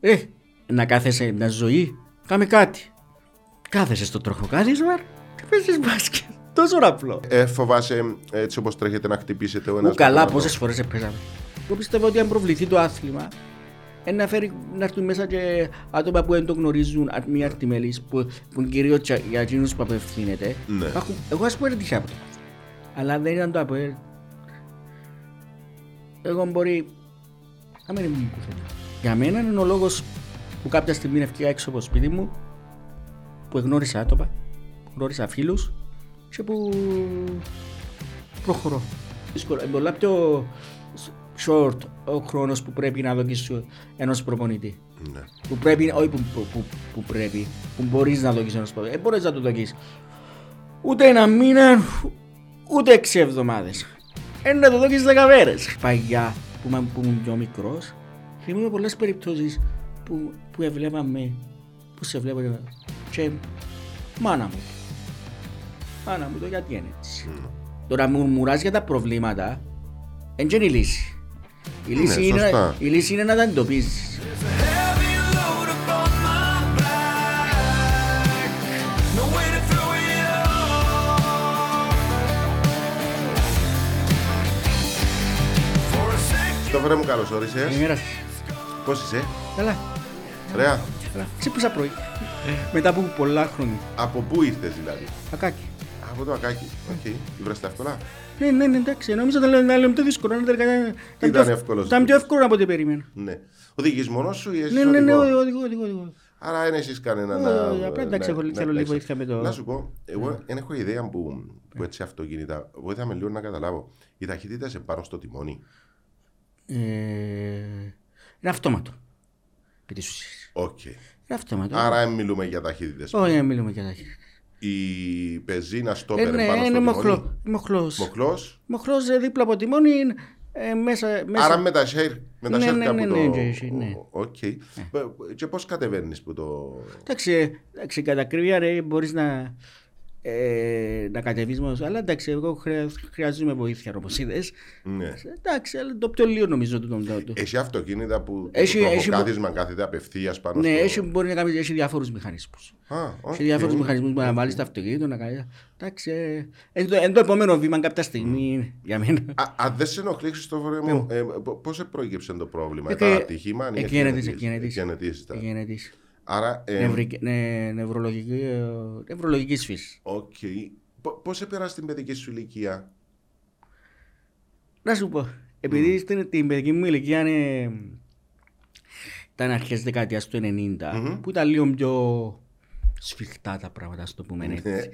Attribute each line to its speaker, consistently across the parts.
Speaker 1: Ε, να κάθεσαι μια ζωή, κάμε κάτι. Κάθεσαι στο τροχοκάθισμα και παίζεις μπάσκετ. Τόσο απλό.
Speaker 2: Ε, φοβάσαι έτσι όπως τρέχετε να χτυπήσετε ο ένας.
Speaker 1: Ου καλά, πόσες φορές παίζαμε. Εγώ πιστεύω ότι αν προβληθεί το άθλημα, ε, να, φέρει, να έρθουν μέσα και άτομα που δεν το γνωρίζουν, μη αρτιμέλης, που, που είναι κυρίως για εκείνους που απευθύνεται.
Speaker 2: Ναι.
Speaker 1: Υπάρχουν- Εγώ ας πούμε έτυχα από το άθλημα. Αλλά δεν ήταν το ΑΠΟΕΛ. Εγώ μπορεί. Να μην ήμουν κουφέντα. Για μένα είναι ο λόγος που κάποια στιγμή έφυγα έξω από το σπίτι μου, που εγνώρισα άτομα, που γνώρισα φίλους και που προχωρώ. Δύσκολο. Είναι πολλά πιο short ο χρόνος που πρέπει να δοκίσει ενός προπονητή.
Speaker 2: Ναι.
Speaker 1: Που πρέπει, όχι που, που, που, που πρέπει, που μπορείς να δοκίσεις ενός προπονητή. Δεν μπορείς να το δοκίσεις. Ούτε ένα μήνα, ούτε έξι εβδομάδες. Ένα να το δοκίσεις δέκα μέρες. Παγιά που, ήμουν- που ήμουν πιο μικρός, θυμάμαι πολλές περιπτώσεις που, που έβλεπαμε, που σε βλέπω και- και μάνα μου. Μάνα μου, το γιατί είναι έτσι. Τώρα μουρμουράς για τα προβλήματα, δεν είναι η λύση. Η
Speaker 2: Ναι,
Speaker 1: λύση, είναι,
Speaker 2: σωστά.
Speaker 1: η λύση είναι να τα εντοπίσεις.
Speaker 3: Heavy load upon my back. No way to throw it off. For a sec.
Speaker 2: Χριστόφορε μου, καλώ όρισε.
Speaker 1: Καλημέρα σας.
Speaker 2: Πώς είσαι,
Speaker 1: Καλά,
Speaker 2: Ωραία.
Speaker 1: καλά. Ξύπνησα πρωί. Μετά από πολλά χρόνια.
Speaker 2: Από πού ήρθες δηλαδή;
Speaker 1: Ακάκι.
Speaker 2: Από το ακάκι. Οκ. Βρες τα εύκολα;
Speaker 1: Ναι, ναι, ναι, εντάξει. Νόμιζα ότι ήταν λέμε το δύσκολο. αλλά τελικά ήταν- ήταν
Speaker 2: Ήταν
Speaker 1: πιο-
Speaker 2: εύκολος.
Speaker 1: Ήταν πιο εύκολο από ό,τι περίμενα.
Speaker 2: Ναι. Οδηγείς μόνος σου ή εσύ.
Speaker 1: Ναι, ναι, ναι, οδηγώ, οδηγώ, οδηγώ, οδηγώ.
Speaker 2: Άρα δεν έχεις κανένα
Speaker 1: Όχι,
Speaker 2: να.
Speaker 1: όχι, απλά εντάξει,
Speaker 2: να-
Speaker 1: έχω-
Speaker 2: να-
Speaker 1: θέλω
Speaker 2: να
Speaker 1: λίγο
Speaker 2: είσαι-
Speaker 1: βοήθεια με το-
Speaker 2: Να σου πω, εγώ δεν έχω ιδέα που, που έτσι αυτοκίνητα. Βοήθαμε λίγο να καταλάβω. Η ταχύτητα σε πάνω στο τιμόνι.
Speaker 1: Ε, Είναι αυτόματο. Επί της ουσίας.
Speaker 2: Οκ.
Speaker 1: Είναι αυτόματο.
Speaker 2: Άρα δεν μιλούμε για ταχύτητες.
Speaker 1: Όχι, δεν μιλούμε για ταχύτητα.
Speaker 2: Η πεζίνα στο
Speaker 1: Ε, ναι,
Speaker 2: πάνω στο
Speaker 1: είναι
Speaker 2: τιμόνι.
Speaker 1: μοχλός. Μοχλός.
Speaker 2: Μοχλός.
Speaker 1: Μοχλός ε, δίπλα από τιμόνι είναι ε, μέσα. μέσα.
Speaker 2: Άρα με τα σέρια, με τα
Speaker 1: Ναι,
Speaker 2: σέρια
Speaker 1: ναι,
Speaker 2: κάπου
Speaker 1: ναι,
Speaker 2: το...
Speaker 1: ναι, ναι, ναι, ναι.
Speaker 2: Οκ. Και πώς κατεβαίνεις που το...
Speaker 1: Εντάξει, ε, εντάξει, κατά ακρίβεια ρε, μπορείς να, ε, να κατεβείς μόνος. Αλλά εντάξει, εγώ χρεια, χρειάζομαι βοήθεια όπως είδες.
Speaker 2: Ναι.
Speaker 1: Εντάξει, αλλά το πιο λίγο νομίζω το το- το-
Speaker 2: Έχει αυτοκίνητα που
Speaker 1: Έχει-
Speaker 2: το
Speaker 1: έχει-
Speaker 2: κάθισμα κάθεται απευθείας πάνω
Speaker 1: Ναι,
Speaker 2: στο...
Speaker 1: έχει, μπορεί να κάνει έχει διάφορους μηχανισμούς.
Speaker 2: Α, οκ.
Speaker 1: Έχει διάφορους μηχανισμούς που να βάλεις το αυτοκίνητο, να κάνεις... Εντάξει, ε, είναι το, είναι το επόμενο βήμα κάποια στιγμή για μένα.
Speaker 2: Α, αν δεν σε ενοχλεί, Χριστόφορε μου, ε, π- πώς προέκυψε το πρόβλημα,
Speaker 1: Ε,
Speaker 2: ήταν
Speaker 1: και-
Speaker 2: ατύχημα, αν είναι
Speaker 1: εκγένετης,
Speaker 2: γενετής-
Speaker 1: εκγένετης.
Speaker 2: γενετής ήταν.
Speaker 1: Γενετής.
Speaker 2: Άρα, ε,
Speaker 1: Νευρικ- ναι, νευρολογική, ε, νευρολογικής φύσης.
Speaker 2: οκ. Π- Πώς επέρασε την παιδική σου ηλικία,
Speaker 1: Να σου πω, επειδή στην την παιδική μου ηλικία είναι, ήταν αρχές δεκαετίας του 90, που ήταν λίγο πιο σφιχτά τα πράγματα, ας το πούμε
Speaker 2: Ναι.
Speaker 1: έτσι.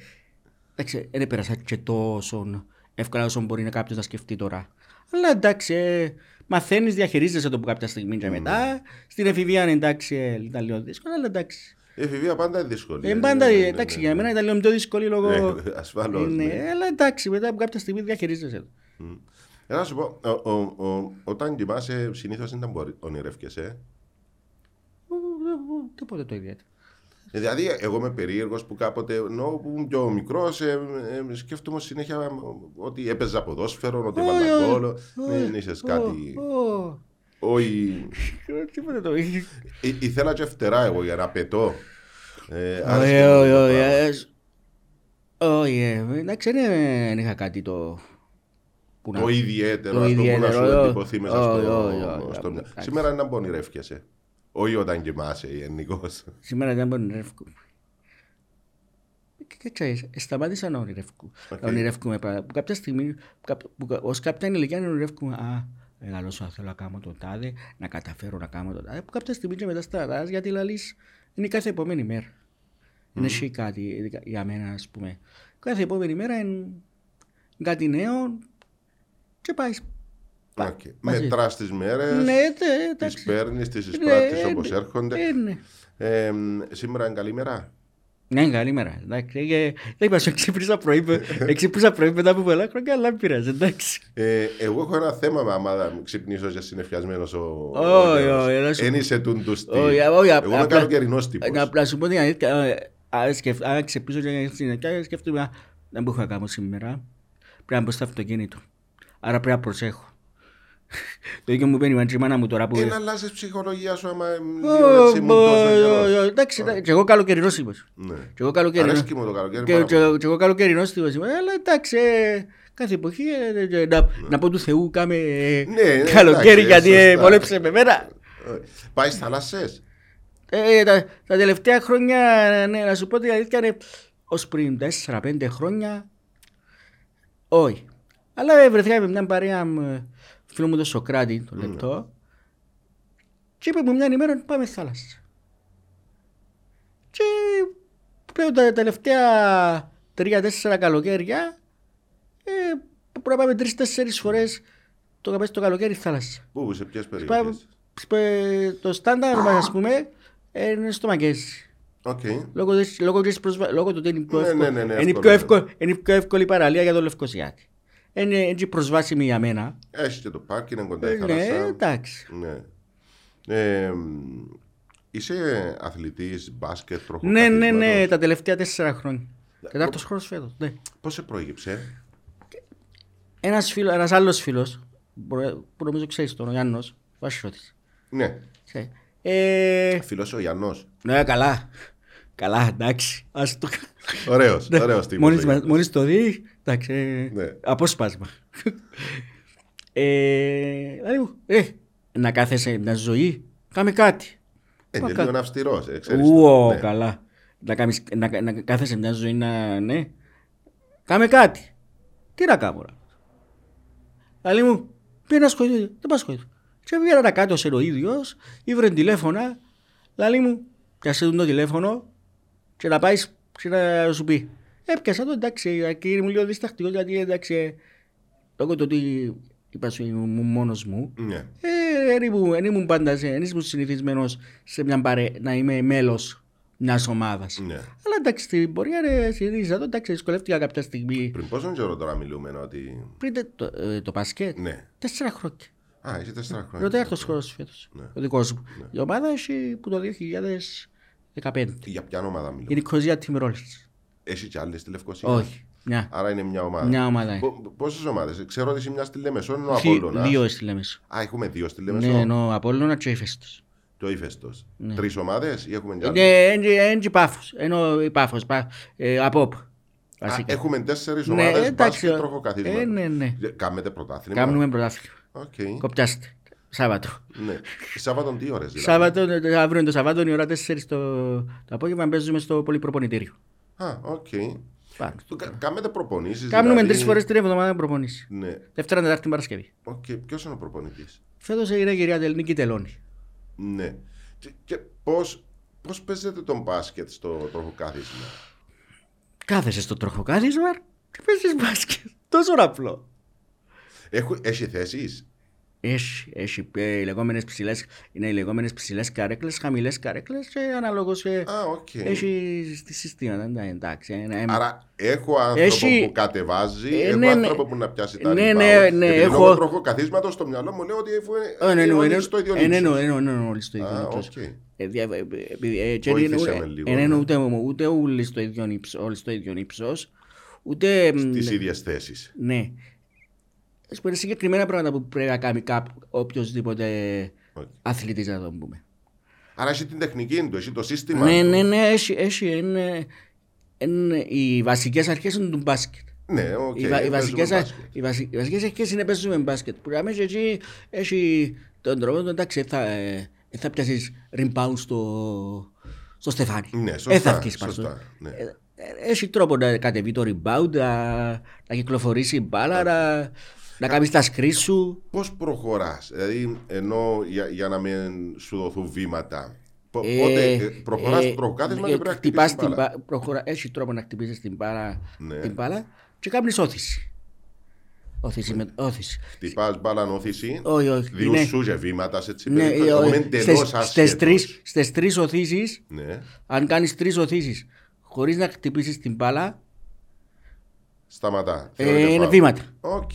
Speaker 1: Εντάξει, δεν πέρασα και τόσο εύκολα όσο μπορεί να κάποιος να σκεφτεί τώρα. Αλλά εντάξει, ε, μαθαίνεις, διαχειρίζεσαι το που κάποια στιγμή και μετά. Στην εφηβεία εντάξει, ε, ήταν λίγο δύσκολο, αλλά εντάξει.
Speaker 2: η εφηβεία πάντα είναι δύσκολη.
Speaker 1: Ε,
Speaker 2: ε,
Speaker 1: πάντα,
Speaker 2: ναι, ναι,
Speaker 1: εντάξει,
Speaker 2: ναι,
Speaker 1: για
Speaker 2: ναι.
Speaker 1: μένα ήταν λίγο πιο δύσκολη λόγω...
Speaker 2: Ναι, ασφαλώς,
Speaker 1: Ναι,
Speaker 2: ναι.
Speaker 1: αλλά εντάξει, μετά από κάποια στιγμή διαχειρίζεσαι το.
Speaker 2: Ε, να σου πω, ο- ο- ο- όταν κοιμάσαι, συνήθως δεν μπορεί ονειρεύκεσαι.
Speaker 1: Ου, ου, ου, Τίποτε το ιδιαίτερο.
Speaker 2: Ε, Δηλαδή, εγώ είμαι περίεργος που κάποτε ενώ που ήμουν πιο μικρός, σκέφτομαι συνέχεια ε, ότι έπαιζα ποδόσφαιρο, ότι
Speaker 1: Όχι,
Speaker 2: έβαλα
Speaker 1: όχι,
Speaker 2: γκολ.
Speaker 1: όχι,
Speaker 2: Δεν είσαι κάτι.
Speaker 1: Ω, ω,
Speaker 2: Όχι.
Speaker 1: Τίποτε το ίδιο.
Speaker 2: Ε, Ήθελα και φτερά εγώ για να πετώ. Ε,
Speaker 1: Όχι,
Speaker 2: άρεσε μου
Speaker 1: όχι,
Speaker 2: το
Speaker 1: όχι,
Speaker 2: πράγμα.
Speaker 1: ε, Όχι, ε, εντάξει, δεν δεν είχα κάτι το... που να-
Speaker 2: Το ιδιαίτερο,
Speaker 1: Το
Speaker 2: αυτό που να σου
Speaker 1: ιδιαίτερο,
Speaker 2: εντυπωθείς μέσα
Speaker 1: όχι,
Speaker 2: στο-
Speaker 1: όχι, όχι,
Speaker 2: στο
Speaker 1: όχι,
Speaker 2: μυαλό.
Speaker 1: εντάξει.
Speaker 2: Σήμερα είναι να ονειρεύκεσαι. Όχι όταν κοιμάσαι γενικώς.
Speaker 1: Σήμερα δεν μπορεί να ονειρεύκουμαι. Και έτσι, σταμάτησα να ονειρεύκουμε.
Speaker 2: Οκ.
Speaker 1: Να ονειρεύκουμαι πάρα- που κάποια στιγμή, που κά- που ως κάποια ηλικία να ονειρεύκουμαι «Α, μεγαλώσω, θέλω να κάνω το τάδε, να καταφέρω να κάνω το τάδε». Που κάποια στιγμή και μετά σταματάς γιατί λαλείς είναι η κάθε επόμενη μέρα. Είναι εσύ κάτι ειδικά για μένα, ας πούμε. Κάθε επόμενη μέρα είναι κάτι νέο και πάει.
Speaker 2: Okay.
Speaker 1: μαζί.
Speaker 2: Μετρά τις μέρες,
Speaker 1: Ναι, τε-
Speaker 2: τις
Speaker 1: εντάξει.
Speaker 2: παίρνεις, τις
Speaker 1: Ναι,
Speaker 2: εισπράττεις
Speaker 1: ε,
Speaker 2: όπως
Speaker 1: ναι.
Speaker 2: έρχονται.
Speaker 1: Ε, ναι.
Speaker 2: Ε, σήμερα είναι καλή μέρα;
Speaker 1: Ναι, καλημέρα. Εντάξει, και- δεν είπα, σου ξύπνησα πρωί, ξύπνησα πρωί μετά από πολλά χρόνια, αλλά δεν πειράζει, εντάξει.
Speaker 2: Ε, εγώ έχω ένα θέμα με άμα ξυπνήσω και συνεφιασμένος ο.
Speaker 1: Όχι, όχι, να σου
Speaker 2: Εν
Speaker 1: πω.
Speaker 2: είσαι τούν του στυλ.
Speaker 1: Όχι, όχι,
Speaker 2: Εγώ είμαι
Speaker 1: απλά-
Speaker 2: καλοκαιρινός τύπος.
Speaker 1: Να απλά σου πω την αλήθεια, ε, αν σκεφ- αν ξυπνήσω και συνεχεία, σκέφτομαι, «Α, δεν μπορώ να κάνω σήμερα. Πρέπει να μπω στο αυτοκίνητο. Άρα πρέπει να προσέχω. Το ίδιο μου παίρνει η μάνα μου τώρα που...
Speaker 2: Ένα αλλάζεις ψυχολογία σου άμα
Speaker 1: Ω,
Speaker 2: λίγο έτσι μου
Speaker 1: μπο-
Speaker 2: τόσο καιρός.
Speaker 1: Εντάξει, εντάξει, και εγώ καλοκαιρινός είμαι.
Speaker 2: Ναι.
Speaker 1: Και εγώ καλοκαιρινός.
Speaker 2: Αρέσκει μου το καλοκαίρι
Speaker 1: Και,
Speaker 2: πάρα
Speaker 1: και,
Speaker 2: πολύ.
Speaker 1: και εγώ καλοκαιρινός τύπος είμαι. Αλλά εντάξει, ε, κάθε εποχή ε, ε, να, να πω του Θεού κάμε ε,
Speaker 2: Ναι, ναι,
Speaker 1: καλοκαίρι
Speaker 2: εντάξει,
Speaker 1: γιατί ε,
Speaker 2: σωστά.
Speaker 1: βόλεψε με μένα.
Speaker 2: Ε, Πάει στις θάλασσες.
Speaker 1: Ε, τα, τα τελευταία χρόνια, ναι, να σου πω την αλήθεια, είναι ως πριν 4-5 χρόνια, όχι. Αλλά ε, βρεθήκα με μια παρέα με φίλο μου τον Σοκράτη, το λεπτό, και είπε μου μια ημέρα πάμε θάλασσα. Και πλέον τα τελευταία 3-4 καλοκαίρια, ε, πρέπει να πάμε 3-4 φορές το καπές το καλοκαίρι θάλασσα.
Speaker 2: Πού, σε ποιες
Speaker 1: Πάμε-
Speaker 2: περιοχές;
Speaker 1: σπε- Το στάνταρ μας ας πούμε ε, είναι στο Μαγκέζι.
Speaker 2: Οκ.
Speaker 1: Λόγω, της, λόγω, της προσβα... λόγω του ότι είναι πιο,
Speaker 2: Ναι,
Speaker 1: εύκολο,
Speaker 2: ναι, ναι, ναι,
Speaker 1: είναι,
Speaker 2: εύκολο,
Speaker 1: πιο
Speaker 2: ναι.
Speaker 1: εύκολο, είναι η πιο εύκολη παραλία για το Λευκοσιάτη. Είναι έτσι προσβάσιμη για μένα.
Speaker 2: Έχει και το parking, είναι κοντά η
Speaker 1: Ε, ναι,
Speaker 2: θάλασσα.
Speaker 1: εντάξει.
Speaker 2: Ναι. Ε, μ, είσαι αθλητής, μπάσκετ,
Speaker 1: Ναι,
Speaker 2: τροχοκαθίσματος.
Speaker 1: ναι, ναι, τα τελευταία τέσσερα χρόνια. Τετάρτος χρόνος φέτος, ναι.
Speaker 2: Πώς σε προέκυψε.
Speaker 1: Ένας, φίλο, ένας άλλος φίλος, που που νομίζω ξέρεις τον, ο Γιάννος, Βασιώτης.
Speaker 2: Ναι.
Speaker 1: Ξέρει. Ε,
Speaker 2: Φίλος ο Γιαννός.
Speaker 1: ναι, καλά. Καλά, εντάξει. Ας το...
Speaker 2: Ωραίος,
Speaker 1: Ναι,
Speaker 2: ωραίος τύπος.
Speaker 1: Μόλις,
Speaker 2: ο
Speaker 1: μα-
Speaker 2: Γιάννος.
Speaker 1: μόλις το δει, εντάξει, ε,
Speaker 2: Ναι.
Speaker 1: απόσπασμα. ε, δηλαδή μου, ε, να κάθεσαι μια ζωή, κάμε κάτι.
Speaker 2: Ε,
Speaker 1: Μα
Speaker 2: Είναι
Speaker 1: κα-
Speaker 2: λίγο αυστηρός, ε, ξέρεις.
Speaker 1: Ουω,
Speaker 2: το. Ναι.
Speaker 1: καλά. Να, κάνεις, να, να κάθεσαι μια ζωή να, ναι, κάμε κάτι. Τι να κάνω, ρε. Δηλαδή μου, πήγαινε να ασχοληθώ, δεν πάω ασχοληθώ. Και πήγαινα να κάτω σε ο ίδιος, ήβρε τηλέφωνα, δηλαδή μου, πιάσε τον το τηλέφωνο και να πάεις και να σου πει. Έπιασα το, εντάξει, κύριε μου λίγο διστακτικός, γιατί εντάξει, ε, λόγω του ότι είπα σου ήμουν μόνος μου,
Speaker 2: Ναι.
Speaker 1: ε, δεν ήμουν, δεν ήμουν πάντα, σε- δεν ήμουν συνηθισμένος σε μια παρέ, να είμαι μέλος μιας ομάδας.
Speaker 2: Ναι.
Speaker 1: Αλλά εντάξει, στην πορεία ρε, συνήθιζα το, εντάξει, δυσκολεύτηκα κάποια στιγμή.
Speaker 2: Πριν πόσο καιρό τώρα μιλούμε ότι...
Speaker 1: Πριν τε- το, ε, το μπασκετ,
Speaker 2: Ναι.
Speaker 1: τέσσερα χρόνια.
Speaker 2: Α, είσαι τέσσερα χρόνια.
Speaker 1: Είναι ο τέταρτος χρόνος φέτος,
Speaker 2: Ναι.
Speaker 1: ο δικός μου. Η ομάδα έχει που το 2015.
Speaker 2: Για ποια ομάδα μιλούμε;
Speaker 1: Η Νικοζία Team Rollers.
Speaker 2: Έχει και άλλες στη Λευκοσία.
Speaker 1: Όχι, μια.
Speaker 2: Άρα είναι μια ομάδα.
Speaker 1: Μια ομάδα είναι.
Speaker 2: Πόσες ομάδες, ξέρω ότι είσαι μια στη Λεμεσό, είναι ο
Speaker 1: Δι-
Speaker 2: Απόλλωνας.
Speaker 1: Δύο στη Λέμεσο.
Speaker 2: Α, έχουμε δύο στη Λεμεσό.
Speaker 1: Ναι, ενώ ο Απόλλωνα και ο Ήφαιστος.
Speaker 2: Το ύφεστο. Τρεις ομάδες ή έχουμε κι άλλες;
Speaker 1: Είναι έν τζι Πάφος, ενώ η Πάφος, πα- ε, ΑΠΟΠ.
Speaker 2: Α,
Speaker 1: βασικά.
Speaker 2: έχουμε τέσσερις
Speaker 1: Ναι,
Speaker 2: ομάδες
Speaker 1: εντάξει,
Speaker 2: μπάσκετ
Speaker 1: ε,
Speaker 2: τροχοκαθίσματος.
Speaker 1: ε, ναι, ναι.
Speaker 2: Ε, Κάνετε πρωτάθλημα.
Speaker 1: Κάνουμε πρωτάθλημα.
Speaker 2: Οκ.
Speaker 1: Κοπιάστε. Σάββατο.
Speaker 2: Ναι. Σάββατο τι ώρες δηλαδή;
Speaker 1: Σάββατο, ε, αύριο είναι το Σάββατο, η ώρα 4 το, το απόγευμα παίζουμε στο πολυπροπονητήριο.
Speaker 2: Α, οκ.
Speaker 1: Πάνω.
Speaker 2: Του κα- Κάνετε προπονήσεις.
Speaker 1: Κάνουμε τρεις φορές την εβδομάδα προπονήσεις.
Speaker 2: Ναι.
Speaker 1: Δευτέρα, Τετάρτη, Παρασκευή.
Speaker 2: Οκ. Ποιος είναι ο προπονητής;
Speaker 1: Φέτος είναι η κυρία Τελνίκη Τελώνη.
Speaker 2: Ναι. Και, και πώς πώς παίζετε τον μπάσκετ στο τροχοκάθισμα;
Speaker 1: Κάθεσαι στο τροχοκάθισμα και παίζεις μπάσκετ. Τόσο απλό.
Speaker 2: Έχω, έχει θέσεις;
Speaker 1: Έχει, έχει ε, οι λεγόμενες ψηλές, είναι οι λεγόμενες ψηλές καρέκλες, χαμηλές καρέκλες και αναλόγως ε,
Speaker 2: Α, οκ.
Speaker 1: έχει στη συστήματα. ναι, Εντάξει, ε, ναι,
Speaker 2: Άρα έχω άνθρωπο
Speaker 1: Έχει-
Speaker 2: που κατεβάζει,
Speaker 1: Ε,
Speaker 2: έχω
Speaker 1: ναι, ναι.
Speaker 2: άνθρωπο που να πιάσει τα
Speaker 1: Ναι,
Speaker 2: rebound.
Speaker 1: ναι, ναι,
Speaker 2: Γιατί
Speaker 1: έχω-
Speaker 2: λόγω τροχοκαθίσματος στο μυαλό μου λέω ότι αφού
Speaker 1: Ε,
Speaker 2: είναι
Speaker 1: ναι, ναι,
Speaker 2: όλοι
Speaker 1: ναι,
Speaker 2: στο ίδιο
Speaker 1: ε, ναι,
Speaker 2: ύψος.
Speaker 1: ναι, ναι, ναι, ναι, όλοι στο ίδιο
Speaker 2: Α,
Speaker 1: ύψος.
Speaker 2: οκ.
Speaker 1: Ε, δια- ε, επειδή, ε, και
Speaker 2: Βοήθησε
Speaker 1: είναι-
Speaker 2: με λίγο,
Speaker 1: ε, είναι
Speaker 2: ναι.
Speaker 1: ούτε, ούτε όλοι στο ίδιο ύψος, όλοι στο ίδιο ύψος, ούτε... μ,
Speaker 2: Στις ίδιες θέσεις.
Speaker 1: Ναι. Ας πούμε, συγκεκριμένα πράγματα που πρέπει να κάνει κάποιο, οποιοδήποτε
Speaker 2: Οκ.
Speaker 1: αθλητής να το πούμε.
Speaker 2: Άρα έχει την τεχνική του, έχει το σύστημα
Speaker 1: Ναι,
Speaker 2: του.
Speaker 1: ναι, ναι, έχει, έχει, είναι, είναι, οι βασικές αρχές είναι του μπάσκετ.
Speaker 2: Ναι, οκ.
Speaker 1: οι, βα- οι,
Speaker 2: παίζουμε
Speaker 1: βασικές,
Speaker 2: μπάσκετ.
Speaker 1: οι, βασι- οι βασικές αρχές είναι παίζουμε μπάσκετ. Που αμέσως εκεί έχει τον τρόπο του, εντάξει, θα, ε, ε, θα πιάσεις rebound στο, στο στεφάνι.
Speaker 2: Ναι,
Speaker 1: Ε,
Speaker 2: σωστά,
Speaker 1: θα βγεις πάνω
Speaker 2: σωστά,
Speaker 1: στο-
Speaker 2: ναι.
Speaker 1: Ε, ε, Έχει τρόπο να κατεβεί το rebound, να, να κυκλοφορήσει η μπάλα, να, να κάνεις τα σκρί σου.
Speaker 2: Πώς προχωράς, δηλαδή ενώ για, για να μην σου δοθούν βήματα. Πο-
Speaker 1: Ε,
Speaker 2: Πότε ε, προχωράς
Speaker 1: ε,
Speaker 2: στο τροχοκάθισμα
Speaker 1: ε,
Speaker 2: και πρέπει να
Speaker 1: χτυπάς
Speaker 2: χτυπήσεις την
Speaker 1: την
Speaker 2: μπάλα.
Speaker 1: μπα- προχωρά- Έχει τρόπο να χτυπήσεις την μπάλα,
Speaker 2: Ναι.
Speaker 1: την μπάλα και κάνεις ώθηση. Ώθηση, με, ώθηση.
Speaker 2: Χτυπάς μπάλα ώθηση,
Speaker 1: Όχι, όχι.
Speaker 2: διούς
Speaker 1: είναι-
Speaker 2: σου και βήματα σε έτσι
Speaker 1: Ναι,
Speaker 2: περίπτωση.
Speaker 1: ε,
Speaker 2: Εγώ είμαι
Speaker 1: όχι.
Speaker 2: εντελώς
Speaker 1: Στις- στις
Speaker 2: άσχετος.
Speaker 1: τρεις- Στις τρεις ωθήσεις,
Speaker 2: Ναι,
Speaker 1: αν κάνεις τρεις ωθήσεις χωρίς να χτυπήσεις την μπάλα,
Speaker 2: σταματά.
Speaker 1: ε,
Speaker 2: Θεωρείται
Speaker 1: είναι
Speaker 2: φάουλ.
Speaker 1: βήματα.
Speaker 2: Οκ.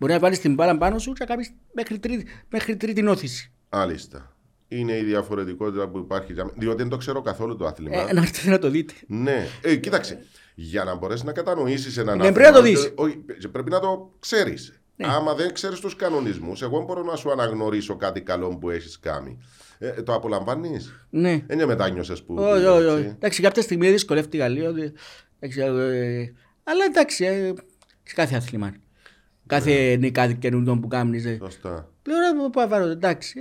Speaker 1: Μπορεί να βάλεις την μπάλα πάνω σου και να κάνεις μέχρι τρίτη, μέχρι τρίτη ώθηση.
Speaker 2: Μάλιστα. Είναι η διαφορετικότητα που υπάρχει. για μέ- Διότι δεν το ξέρω καθόλου το άθλημα.
Speaker 1: Ε, να έρθετε να το δείτε.
Speaker 2: Ναι. Ε, κοίταξε. Για να μπορέσεις να κατανοήσεις έναν
Speaker 1: Ναι, πρέπει να το
Speaker 2: άθλημα,
Speaker 1: δεις.
Speaker 2: ε, όχι, πρέπει να το ξέρεις. Άμα δεν ξέρεις τους κανονισμούς, εγώ μπορώ να σου αναγνωρίσω κάτι καλό που έχεις κάνει. Ε, το απολαμβάνεις;
Speaker 1: Ναι.
Speaker 2: Δεν μετάνιωσες που.
Speaker 1: Όχι,
Speaker 2: πήγες,
Speaker 1: όχι,
Speaker 2: έτσι.
Speaker 1: όχι. Εντάξει, κάποια στιγμή δυσκολεύτηκα λίγο. ότι- εντάξει, ε, Αλλά εντάξει, ε, σε κάθε άθλημα. Κάθε νικά καινούργιο που κάνεις. ε,
Speaker 2: Σωστά.
Speaker 1: Λέω να πάω εντάξει.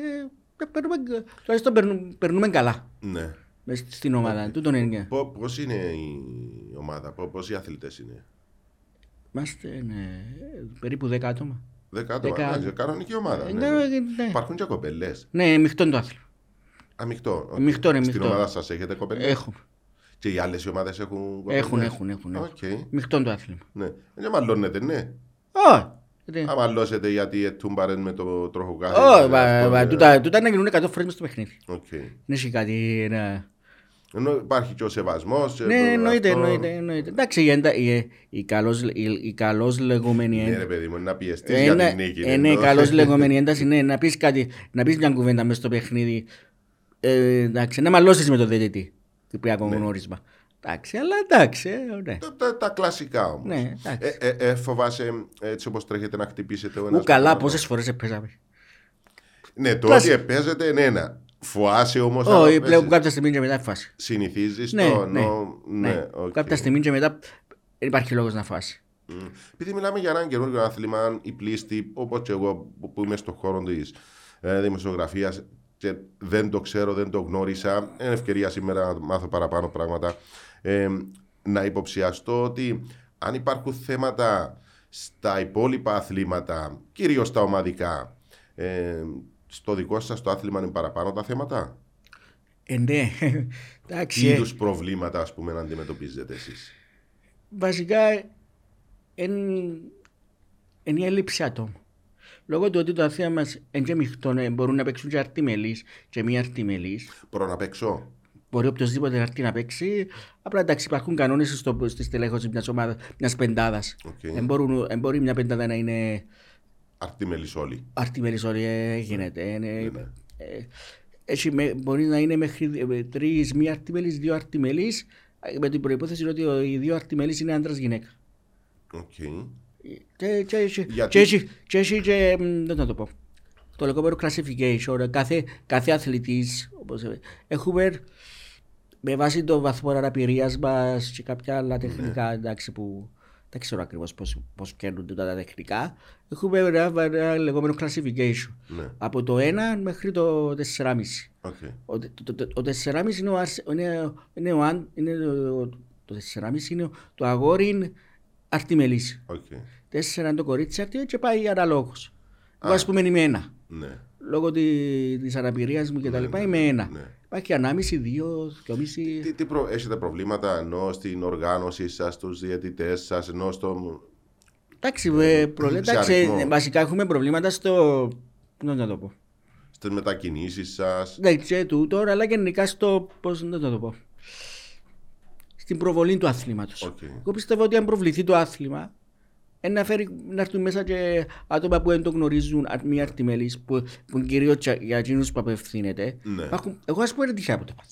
Speaker 1: ε, περνούμε, τουλάχιστον περνούμε, περνούμε καλά
Speaker 2: Ναι.
Speaker 1: μες στην ομάδα. Τούτον είναι.
Speaker 2: Πώς είναι η ομάδα, πόσοι αθλητές είναι;
Speaker 1: Είμαστε ναι, περίπου 10 άτομα.
Speaker 2: Δέκα άτομα.
Speaker 1: Δέκα.
Speaker 2: εντάξει, Κανονική ομάδα.
Speaker 1: Ε,
Speaker 2: ναι.
Speaker 1: ναι, ναι.
Speaker 2: Υπάρχουν και κοπέλες.
Speaker 1: Ναι, μειχτό είναι το άθλημα.
Speaker 2: Α, μειχτό. οκ.
Speaker 1: Μειχτό είναι,
Speaker 2: Στην
Speaker 1: μειχτό.
Speaker 2: ομάδα σας έχετε κοπέλες.
Speaker 1: Έχουν,
Speaker 2: Και οι άλλες ομάδες έχουν κοπέλες.
Speaker 1: έχουν, έχουν. έχουν, έχουν.
Speaker 2: Οκ.
Speaker 1: Μειχτό είναι το άθλημα.
Speaker 2: Ναι. Δεν μαλώνετε, ναι.
Speaker 1: Όχι. γιατί-
Speaker 2: Αν μαλώσετε γιατί ετούμπαρεν με το τροχοκάθι.
Speaker 1: Όχι, μα- μα τούτα τούτα να γίνουν 100 φορές μες στο παιχνίδι.
Speaker 2: Οκ.
Speaker 1: Δεν έχει κάτι να...
Speaker 2: Ενώ υπάρχει και ο σεβασμός.
Speaker 1: Ναι, εννοείται, εννοείται, εννοείται. Εντάξει, η, εντα- η, η, καλώς, η, η καλώς λεγόμενη
Speaker 2: Ναι, ρε
Speaker 1: ένταση.
Speaker 2: παιδί μου, να πιεστείς
Speaker 1: Ε,
Speaker 2: για
Speaker 1: ναι,
Speaker 2: την νίκη.
Speaker 1: ε, ναι,
Speaker 2: ενώ.
Speaker 1: καλώς λεγόμενη ένταση, ναι, να πεις κάτι, να πεις μια κουβέντα μες στο παιχνίδι, ε, εντάξει, να μαλώσεις με το διαιτητή, κυπριακό
Speaker 2: Ναι.
Speaker 1: Γνώρισμα. Εντάξει, αλλά εντάξει, ε, ναι.
Speaker 2: Τα, τα, τα κλασικά όμως.
Speaker 1: Ναι, εντάξει.
Speaker 2: Ε, ε, ε, φοβάσαι έτσι όπως τρέχετε να χτυπήσετε ο ένας.
Speaker 1: Ου καλά, πόσες φορές έπαιζαμε.
Speaker 2: Ναι, το
Speaker 1: Κλασ-
Speaker 2: ότι παίζετε είναι ένα. Φοάσαι όμως.
Speaker 1: Όχι, πλέον κάποια στιγμή και μετά φάση.
Speaker 2: Συνηθίζεις
Speaker 1: Ναι,
Speaker 2: το.
Speaker 1: ναι,
Speaker 2: νο-
Speaker 1: ναι.
Speaker 2: ναι, οκ.
Speaker 1: Κάποια στιγμή και μετά δεν υπάρχει λόγος να φοάσαι.
Speaker 2: Μμ. Επειδή μιλάμε για έναν καινούργιο άθλημα, οι πλείστοι, όπως και εγώ που- που είμαι στον χώρο της ε, δημοσιογραφίας και δεν το ξέρω, δεν το γνώρισα, είναι ευκαιρία σήμερα να μάθω παραπάνω πράγματα. Ε, να υποψιαστώ ότι αν υπάρχουν θέματα στα υπόλοιπα αθλήματα, κυρίως τα ομαδικά, ε, στο δικό σας το άθλημα είναι παραπάνω τα θέματα;
Speaker 1: Ε, ναι, εντάξει.
Speaker 2: Τι
Speaker 1: ε.
Speaker 2: είδους προβλήματα, ας πούμε, να αντιμετωπίζετε εσείς;
Speaker 1: Βασικά είναι η έλλειψη ατόμου. Λόγω του ότι το αθήμα μας είναι και μειχτό, ε, μπορούν να παίξουν και αρτιμελείς και μη αρτιμελείς.
Speaker 2: Μπορώ να παίξω;
Speaker 1: Μπορεί οποιοδήποτε να έρθει να παίξει. Απλά εντάξει, υπάρχουν κανόνες στη στελέχωση μιας ομάδας, μιας πεντάδας.
Speaker 2: Οκ.
Speaker 1: Δεν μπορεί μια πεντάδα να είναι
Speaker 2: Αρτιμελείς όλοι.
Speaker 1: αρτιμελείς όλοι, ε, γίνεται. είναι-
Speaker 2: ναι.
Speaker 1: ε, έχει με- μπορεί να είναι μέχρι τρεις μη αρτιμελείς, δύο αρτιμελείς, ε, με την προϋπόθεση ότι ο- οι δύο αρτιμελείς είναι άντρας γυναίκα.
Speaker 2: Οκ.
Speaker 1: Και, και, έχει-
Speaker 2: Γιατί;
Speaker 1: και, έχει- και έχει και, μ, δεν θα το πω, το λεγόμενο classification, κάθε, κάθε αθλητής, όπως ε, έχουμε με βάση το βαθμό αναπηρίας μας και κάποια άλλα τεχνικά, εντάξει, που δεν ξέρω ακριβώς πώς, πώς κρίνονται τα τεχνικά, έχουμε ένα, ένα λεγόμενο classification,
Speaker 2: Ναι.
Speaker 1: από το 1 μέχρι το 4,5.
Speaker 2: Οκ.
Speaker 1: Ο, το, το, το, ο 4,5 είναι, ο, αρσ- είναι, είναι, ο, αν- είναι ο, το 4,5 είναι το αγόρι αρτιμελής.
Speaker 2: Οκ.
Speaker 1: Τέσσερα είναι το κορίτσι αρτιμελής και πάει αναλόγως. Εγώ ας πούμε είμαι ένα.
Speaker 2: Ναι.
Speaker 1: Λόγω τη, της αναπηρίας μου και τα λοιπά είμαι ένα.
Speaker 2: ναι.
Speaker 1: Υπάρχει ανάμιση, δύο, δυόμιση.
Speaker 2: Τι, τι προ... Έχετε προβλήματα ενώ στην οργάνωσή σας, στους διαιτητές σας, ενώ στο.
Speaker 1: Εντάξει, ε, προλέ-
Speaker 2: σε
Speaker 1: εντάξει,
Speaker 2: αριθμό;
Speaker 1: ε, βασικά έχουμε προβλήματα στο... πώς να το πω.
Speaker 2: στις μετακινήσεις σας;
Speaker 1: Ναι, και τούτο, αλλά γενικά στο. Πώς να το πω. Στην προβολή του αθλήματος.
Speaker 2: Οκ.
Speaker 1: Εγώ πιστεύω ότι αν προβληθεί το άθλημα, ε, να, φέρει, να έρθουν μέσα και άτομα που δεν το γνωρίζουν, α- μη αρτιμελείς, που, που κυρίως για εκείνους που απευθύνεται.
Speaker 2: Ναι.
Speaker 1: Υπάρχουν- εγώ, ας πούμε, δεν τυχαία από το πάθος.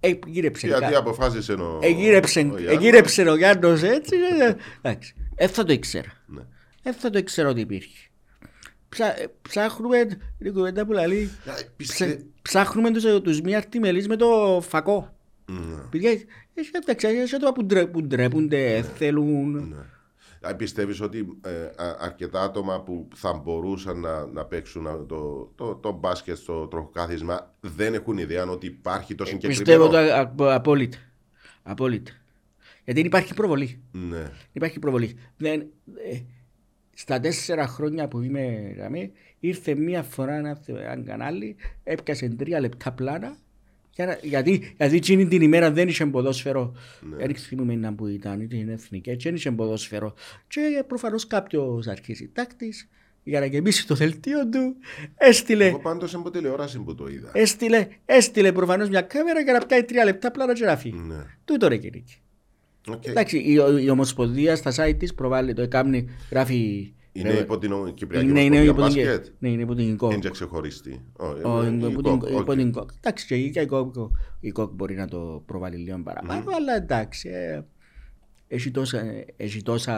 Speaker 1: Εγύρεψε.
Speaker 2: Γιατί
Speaker 1: κα-
Speaker 2: αποφάσισε ο.
Speaker 1: Εγύρεψε,
Speaker 2: ο Γιάννος.
Speaker 1: εγύρεψε ο Γιάννος έτσι. ε, Εντάξει. Δεν θα το ήξερα.
Speaker 2: Ναι.
Speaker 1: Δεν θα το ήξερα ότι υπήρχε. Ψα, ε, ψάχνουμε την κουβέντα που λέει.
Speaker 2: Ε,
Speaker 1: Ψε-
Speaker 2: Πιστε...
Speaker 1: ψάχνουμε τους, τους μη αρτιμελείς με το φακό.
Speaker 2: Ναι.
Speaker 1: Παιδιά, έχει εντάξει, έχει άτομα που, ντρέ, που ντρέπονται, θέλουν.
Speaker 2: Ναι. Πιστεύεις ότι ε, α- αρκετά άτομα που θα μπορούσαν να, να παίξουν α, το, το, το μπάσκετ στο τροχοκάθισμα δεν έχουν ιδέα ότι υπάρχει το συγκεκριμένο.
Speaker 1: Πιστεύω το α- α- απόλυτα. Απόλυτα. Γιατί υπάρχει προβολή.
Speaker 2: Ναι.
Speaker 1: Υπάρχει προβολή. Δεν, ε, στα τέσσερα χρόνια που είμαι γραμμή, ήρθε μία φορά ένα, ένα κανάλι, έπιασε τρία λεπτά πλάνα. Για να- γιατί, γιατί εκείνη την ημέρα δεν είχε ποδόσφαιρο. Δεν θυμούμαι να που ήταν, ήταν εθνική, έτσι δεν είχε ποδόσφαιρο. Και προφανώς κάποιος αρχισυντάκτης για να γεμίσει το δελτίο του, έστειλε,
Speaker 2: Εγώ πάντως από τηλεόραση που το είδα.
Speaker 1: έστειλε, έστειλε προφανώς μια κάμερα για να πιάει τρία λεπτά πλάνα και να φύγει.
Speaker 2: Ναι.
Speaker 1: Τούτο ρε κύριε.
Speaker 2: Οκ.
Speaker 1: Εντάξει, η, η Ομοσπονδία στα site της προβάλλει το εκάμνει, γράφει...
Speaker 2: Είναι
Speaker 1: ε,
Speaker 2: υπό την Κυπριακή
Speaker 1: είναι, είναι
Speaker 2: Ομοσπονδία
Speaker 1: υπό την,
Speaker 2: μπάσκετ;
Speaker 1: ναι, είναι υπό την ΚΟΚ.
Speaker 2: Είναι και ξεχωριστή. Όχι,
Speaker 1: Ο-
Speaker 2: είναι η
Speaker 1: υπό την-
Speaker 2: ΚΟΚ,
Speaker 1: υπό
Speaker 2: οκ.
Speaker 1: την ΚΟΚ. Εντάξει, και η- και η ΚΟΚ, η ΚΟΚ μπορεί να το προβάλλει λίγο παραπάνω, αλλά εντάξει. ε, Έχει τόσα, έχει τόσα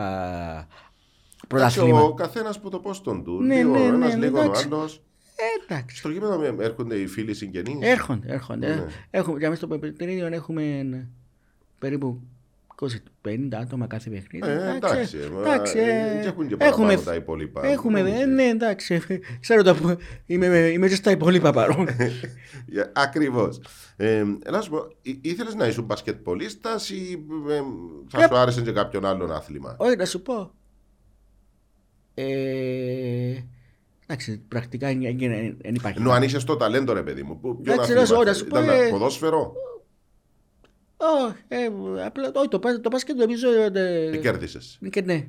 Speaker 1: πρωταθλήμα.
Speaker 2: Ο καθένας που το πόστον του.
Speaker 1: Ναι,
Speaker 2: λίγο
Speaker 1: ναι,
Speaker 2: ο
Speaker 1: ναι,
Speaker 2: ένα, λίγο ο
Speaker 1: εντάξει.
Speaker 2: άλλος.
Speaker 1: Ε, εντάξει.
Speaker 2: Στο γήπεδο με- έρχονται οι φίλοι συγγενείς.
Speaker 1: Έρχονται, έρχονται.
Speaker 2: Ναι.
Speaker 1: Έχουμε, για μέσα στο παιχνίδι έχουμε ναι, περίπου 20-50 άτομα κάθε παιχνίδι.
Speaker 2: Ε, εντάξει, ε,
Speaker 1: εντάξει,
Speaker 2: ε,
Speaker 1: ε,
Speaker 2: και έχουν και
Speaker 1: έχουμε,
Speaker 2: παραπάνω τα υπόλοιπα.
Speaker 1: Έχουμε,
Speaker 2: Νομίζω.
Speaker 1: ε, ναι, εντάξει. ε, Ξέρω το, που- είμαι, είμαι και στα υπόλοιπα παρόν.
Speaker 2: Ακριβώς. Ε, να σου πω, ήθελες να ήσουν μπασκετπολίστα ή ε, θα
Speaker 1: Ε,
Speaker 2: σου άρεσε και κάποιον άλλον άθλημα;
Speaker 1: Όχι, να σου πω. Ε, εντάξει, πρακτικά δεν υπάρχει.
Speaker 2: Ενώ αν είσαι στο ταλέντο, ρε παιδί μου. Που, ποιον
Speaker 1: Εντάξει,
Speaker 2: άθλημα
Speaker 1: να σου- να
Speaker 2: θέλεις;
Speaker 1: σου πω,
Speaker 2: Ήταν
Speaker 1: ε,
Speaker 2: ποδόσφαιρο;
Speaker 1: Όχι, ε, απλά όχι, το, πα- το μπάσκετ νομίζω. ε,
Speaker 2: Ε, κέρδισες.
Speaker 1: Και ναι.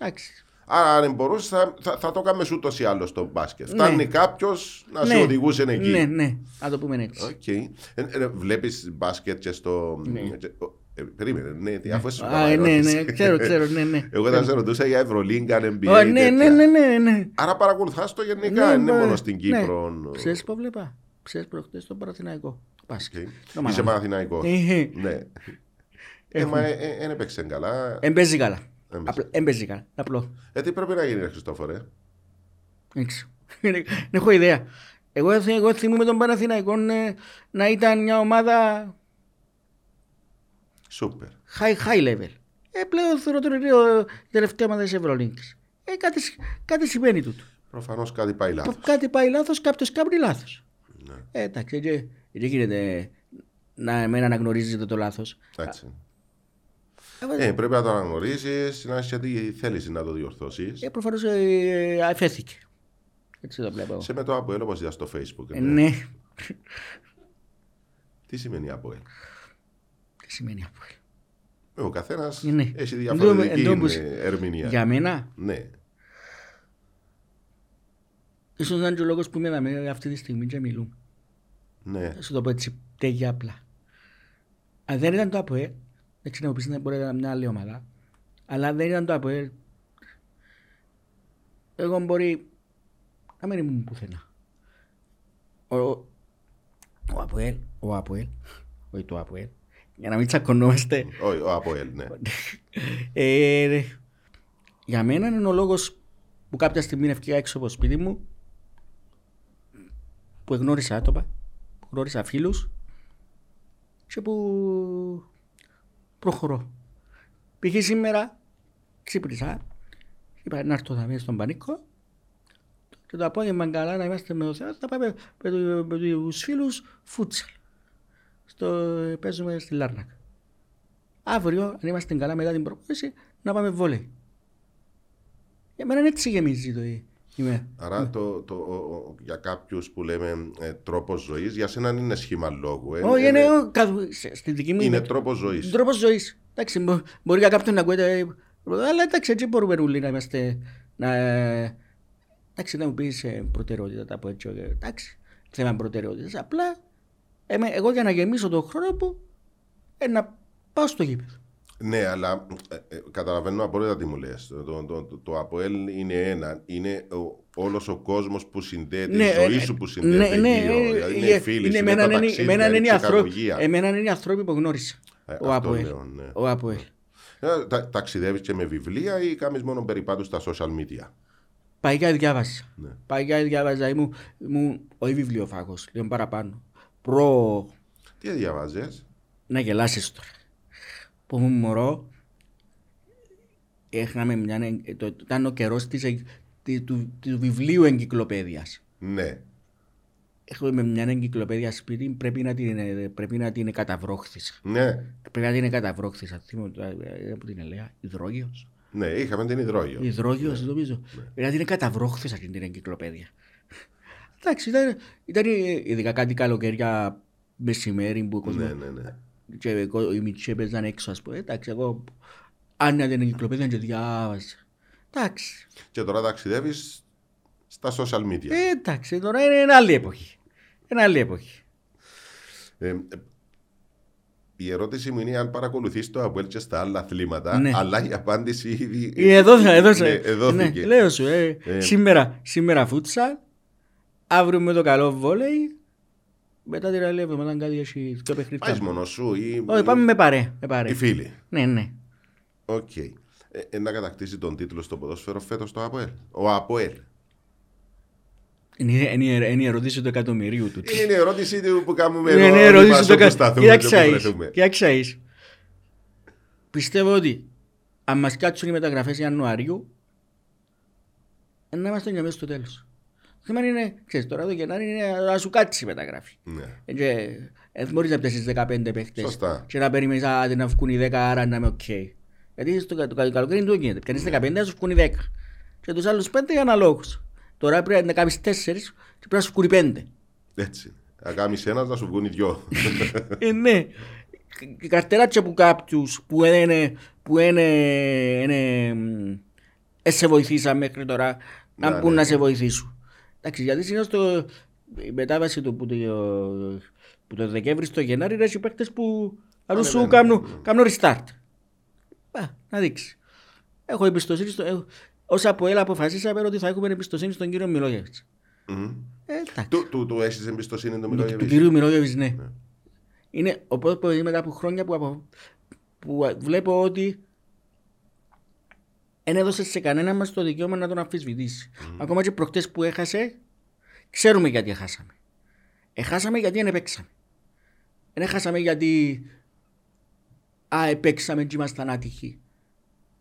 Speaker 1: Εντάξει.
Speaker 2: Άρα, αν μπορούσες, θα, θα, θα το κάνουμε ούτως ή άλλως στο μπάσκετ.
Speaker 1: Ναι.
Speaker 2: Φτάνει κάποιος να σε
Speaker 1: Ναι.
Speaker 2: οδηγούσε εκεί.
Speaker 1: Ναι, ναι, να το πούμε έτσι.
Speaker 2: Οκ. Ε, ε, Βλέπεις μπάσκετ και στο. και- ο- ε, περίμενε, ναι, τι, αφού είσαι
Speaker 1: Α, ε, ναι, ναι, ξέρω, ξέρω, ναι, ναι.
Speaker 2: Εγώ θα σε ρωτούσα για Ευρωλίγκα, NBA.
Speaker 1: Ω, ναι, ναι,
Speaker 2: τέτοια.
Speaker 1: ναι, ναι, ναι.
Speaker 2: Άρα παρακολουθάς το γενικά,
Speaker 1: Ναι,
Speaker 2: δεν είναι
Speaker 1: ναι,
Speaker 2: μόνο στην
Speaker 1: ναι.
Speaker 2: Κύπρο.
Speaker 1: Ξέρεις που βλέπα; Ξέρεις προχτές το Παναθηναϊκό. Το μπάσκετ.
Speaker 2: Οκ.
Speaker 1: Το
Speaker 2: Είσαι
Speaker 1: μάνα.
Speaker 2: Παναθηναϊκός.
Speaker 1: Ε,
Speaker 2: Ναι. Ε, μα δεν έπαιξε καλά.
Speaker 1: Εν παίζει καλά.
Speaker 2: Εν
Speaker 1: Απλά- Εν παίζει καλά. Απλό.
Speaker 2: Ε, τι πρέπει να γίνει, ρε Χριστόφορε;
Speaker 1: Δεν ξέρω. Δεν έχω ιδέα. Εγώ, θυ- εγώ θυμούμαι τον Παναθηναϊκό ε, να ήταν μια ομάδα
Speaker 2: Σούπερ.
Speaker 1: high, high level. Ε, πλέον θεωρώ ότι είναι η τελευταία ομάδα της Ευρωλίγκης. Ε, κάτι, σ- κάτι σημαίνει τούτο.
Speaker 2: Προφανώς κάτι πάει λάθος.
Speaker 1: Κάτι πάει λάθος, κάποιος κάνει λάθος.
Speaker 2: Ναι.
Speaker 1: Ε, εντάξει, και- δεν γίνεται να μην αναγνωρίζετε το λάθος.
Speaker 2: Έτσι.
Speaker 1: Ε,
Speaker 2: Ε, πρέπει να το αναγνωρίσεις, να έχεις τη θέληση να το διορθώσεις.
Speaker 1: Ε, προφανώς ε, αφέθηκε. Έτσι το βλέπω. εγώ.
Speaker 2: Σε με το Αποέλ όπως είδα στο Facebook.
Speaker 1: Ε,
Speaker 2: ναι.
Speaker 1: ναι.
Speaker 2: Τι σημαίνει Αποέλ.
Speaker 1: Τι σημαίνει αυτό.
Speaker 2: Ε, Ο καθένας
Speaker 1: Ναι.
Speaker 2: έχει
Speaker 1: Εν
Speaker 2: διαφορετική
Speaker 1: τω- εν τω πως-
Speaker 2: ε, ερμηνεία.
Speaker 1: Για μένα,
Speaker 2: Ναι.
Speaker 1: ίσως να είναι και ο λόγος που είμαι εδώ αυτή τη στιγμή και μιλούμε.
Speaker 2: Ναι.
Speaker 1: Θα σου το πω έτσι τέγια απλά. Αν δεν ήταν το ΑΠΟΕΛ, δεν ξέρω να μου πεις να μπορεί να ήταν μια άλλη ομάδα, αλλά αν δεν ήταν το ΑΠΟΕΛ, εγώ μπορεί να μην ήμουν πουθενά. Ο, ο ΑΠΟΕΛ, ο ΑΠΟΕΛ, όχι το ΑΠΟΕΛ, για να μην τσακωνόμαστε,
Speaker 2: Όχι, ο Αποέλ, ναι.
Speaker 1: ε, ρε, για μένα είναι ο λόγος που κάποια στιγμή έφυγα έξω από το σπίτι μου που εγνώρισα άτομα, που γνώρισα φίλους και που προχωρώ. Π.χ. σήμερα ξύπνησα, είπα να έρθω θα στον Πανίκο και το απόγευμα καλά να είμαστε με το Θεό θα πάμε με, του- με τους φίλους φούτσαλ. Στο, παίζουμε στη Λάρνακα. Αύριο, αν είμαστε καλά μετά την προπόνηση, να πάμε βόλεϊ. Για μένα έτσι γεμίζει το η ημέρα.
Speaker 2: Άρα το, το, ο- ο- για κάποιους που λέμε ε, τρόπος ζωής, για σένα δεν είναι σχήμα λόγου. ε,
Speaker 1: Όχι,
Speaker 2: είναι,
Speaker 1: είναι ο- καθ- σε- στη δική μου
Speaker 2: είναι
Speaker 1: είναι
Speaker 2: τρόπος ζωής.
Speaker 1: τρόπος ζωής. Εντάξει, μπο- μπορεί για κάποιον να ακούεται. ε, Αλλά εντάξει, έτσι μπορούμε όλοι να είμαστε. Να, ε, εντάξει, να μου πεις προτεραιότητα τα πω έτσι. ε, Εντάξει, θέμα προτεραιότητας. Απλά εμέ- εγώ για να γεμίσω τον χρόνο μου, ε, να πάω στο γήπεδο.
Speaker 2: Ναι, αλλά ε, ε, καταλαβαίνω απόλυτα τι μου λες. Το, το, το, το ΑΠΟΕΛ είναι ένα. Είναι όλος ο κόσμος που συνδέεται, η ζωή σου που συνδέεται γύρω. Δηλαδή είναι οι φίλοι σου, είναι τα
Speaker 1: εμένα είναι-
Speaker 2: ταξίδια,
Speaker 1: εμένα είναι
Speaker 2: είναι
Speaker 1: οι
Speaker 2: η
Speaker 1: ανθρώποι-
Speaker 2: ψυχαγωγία.
Speaker 1: εμένα είναι οι άνθρωποι που γνώρισα.
Speaker 2: Ε,
Speaker 1: Ο
Speaker 2: αυτό
Speaker 1: ΑΠΟΕΛ.
Speaker 2: λέω, ναι.
Speaker 1: Ο ΑΠΟΕΛ.
Speaker 2: Ε, τα- Ταξιδεύεις και με βιβλία ή κάνεις μόνο περιπάτους στα social media;
Speaker 1: Παγιά διάβασα.
Speaker 2: Ναι.
Speaker 1: Παγιά διάβαζα. Ήμουν, ήμουν όχι βιβλιοφάγος, λίγο παραπάνω. Προ
Speaker 2: Τι διαβάζεις;
Speaker 1: να γελάσεις τώρα. Που ήμουν μωρό, είχαμε μια, ε, το, ήταν ο καιρός της, εγ- τη- του, του βιβλίου εγκυκλοπαίδειας.
Speaker 2: Ναι.
Speaker 1: Έχουμε μια εγκυκλοπαίδεια σπίτι, πρέπει να την, ε, πρέπει να την καταβρόχθησα.
Speaker 2: Ναι.
Speaker 1: Πρέπει να την καταβρόχθησα. Θυμώ, ε, από την Ελέα, υδρόγειος.
Speaker 2: Ναι, είχαμε την υδρόγειο.
Speaker 1: Υδρόγειος νομίζω. Πρέπει να την καταβρόχθησα την εγκυκλοπαίδεια. Εντάξει, ήταν, ήταν ε, ειδικά κάτι καλοκαίρια μεσημέρι που ο κόσμος
Speaker 2: Ναι, ναι, ναι.
Speaker 1: Και εγώ- οι μητσοί έπαιζαν έξω ας πούμε. Εντάξει, εγώ άνοιγα την εγκυκλοπαίδεια και διάβαζα. Εντάξει,
Speaker 2: Και τώρα ταξιδεύεις στα social media.
Speaker 1: ε, εντάξει, τώρα είναι, είναι άλλη εποχή. Είναι άλλη εποχή.
Speaker 2: Ε, ε, η ερώτηση μου είναι αν παρακολουθείς το Αποέλ και στα άλλα αθλήματα,
Speaker 1: Ναι.
Speaker 2: αλλά η απάντηση ήδη
Speaker 1: Ε, Εδώ, εδώ,
Speaker 2: ναι, εδώθηκε.
Speaker 1: ναι, λέω σου, ε,
Speaker 2: Ε.
Speaker 1: σήμερα, σήμερα φούτσαλ, αύριο με το καλό βόλεϊ, μετά την άλλη εβδομάδα κάτι έχει δύο παιχνίδια.
Speaker 2: Πάεις μόνος σου ή,
Speaker 1: Όχι, πάμε με παρέ, με παρέ.
Speaker 2: οι φίλοι.
Speaker 1: Ναι, ναι.
Speaker 2: Οκ. ε, ε, να κατακτήσει τον τίτλο στο ποδόσφαιρο φέτος το ΑΠΟΕΛ. Ο ΑΠΟΕΛ.
Speaker 1: Είναι, είναι, είναι, είναι η ερώτηση του εκατομμυρίου του.
Speaker 2: Είναι η ερώτηση του που κάνουμε
Speaker 1: Είναι,
Speaker 2: εδώ
Speaker 1: είναι η
Speaker 2: όλοι
Speaker 1: ερώτηση
Speaker 2: μας
Speaker 1: του
Speaker 2: όπου
Speaker 1: εκατομμυρίου.
Speaker 2: σταθούμε και
Speaker 1: Κοίταξε
Speaker 2: όπου
Speaker 1: εις.
Speaker 2: βρεθούμε.
Speaker 1: Κοίταξε εις. Πιστεύω ότι αν μας κάτσουν οι μεταγραφές Ιανουαρίου να είμαστε για μέσα στο τέλος. Το θέμα είναι, ξέρεις, τώρα το Γενάρη είναι να σου κάτσει η μεταγραφή.
Speaker 2: Ναι.
Speaker 1: Ε, Και δεν μπορείς να πιάσεις 15 παίχτες
Speaker 2: Σωστά.
Speaker 1: και να περιμένεις άντε να βγουν οι 10 άρα να είμαι οκ. Γιατί στο κα- το κα- καλοκαίρι δεν το γίνεται. Πιάνεις 15 να σου βγουν οι 10. Και τους άλλους 5 για αναλόγους. Τώρα πρέπει να κάνεις 4 και πρέπει να σου βγουν οι 5.
Speaker 2: Έτσι. Να κάνεις ένας να σου βγουν οι δυο.
Speaker 1: Ε, ναι. Η καρτεράτια που κάποιους που είναι, που είναι, είναι μ, ε, σε βοηθήσαν μέχρι τώρα να
Speaker 2: Ναι,
Speaker 1: μπουν
Speaker 2: ναι.
Speaker 1: να σε βοηθήσουν. Εντάξει, γιατί συνήθως το, η μετάβαση του που το, που το Δεκέμβρη στο Γενάρη είναι οι παίκτες που αλλού σου
Speaker 2: Ανεβαίνουν.
Speaker 1: κάνουν, κάνουν restart. Α, να δείξει. Έχω εμπιστοσύνη στο... Έχω, ως από έλα αποφασίσαμε ότι θα έχουμε εμπιστοσύνη στον κύριο Μιλόγεβιτς.
Speaker 2: Μμμ.
Speaker 1: Ε, εντάξει.
Speaker 2: Του- Του του έχεις εμπιστοσύνη τον
Speaker 1: Του, του
Speaker 2: Μιλόγεβιτς;
Speaker 1: κυρίου Μιλόγεβιτς, ναι. Είναι ο πρώτος που μετά από χρόνια που, απο- που βλέπω ότι δεν έδωσε σε κανένα μας το δικαίωμα να τον αμφισβητήσει. Ακόμα και προχτές που έχασε, ξέρουμε γιατί έχασαμε. Έχασαμε γιατί δεν επέξαμε. Δεν έχασαμε γιατί α, επέξαμε και ήμασταν άτυχοι.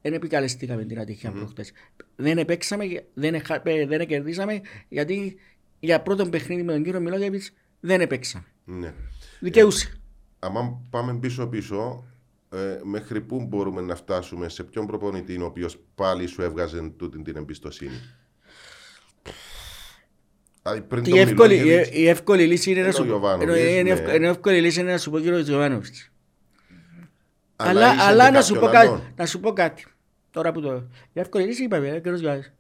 Speaker 1: Δεν επικαλεστήκαμε την ατυχία προχτές. Δεν επέξαμε, δεν, εχα, ε, δεν κερδίσαμε γιατί για πρώτο παιχνίδι με τον κύριο Μιλόγεβιτς δεν επέξαμε.
Speaker 2: Ναι.
Speaker 1: Δικαιούσε.
Speaker 2: Αν πάμε πίσω-πίσω, ε, μέχρι πού μπορούμε να φτάσουμε, σε ποιον προπονητή ο οποίος πάλι σου έβγαζε τούτη την εμπιστοσύνη; Δηλαδή πριν
Speaker 1: Η
Speaker 2: τον
Speaker 1: εύκολη,
Speaker 2: Μιλόγεβιτς,
Speaker 1: η, η εύκολη λύση είναι να
Speaker 2: Ενώ
Speaker 1: σου
Speaker 2: ο Γιωβάνοβιτς,
Speaker 1: ενώ είναι
Speaker 2: ναι.
Speaker 1: ευκο- είναι εύκολη λύση είναι να σου πω κύριο Γιωβάνοβιτς.
Speaker 2: αλλά
Speaker 1: Αλλά,
Speaker 2: είσαι
Speaker 1: αλλά
Speaker 2: και
Speaker 1: να, σου πω
Speaker 2: κάποιον
Speaker 1: κάτι,
Speaker 2: άλλον.
Speaker 1: να σου πω κάτι. Τώρα που το... Η εύκολη λύση είπαμε, ε, κύριος Γιωβάνοβιτς.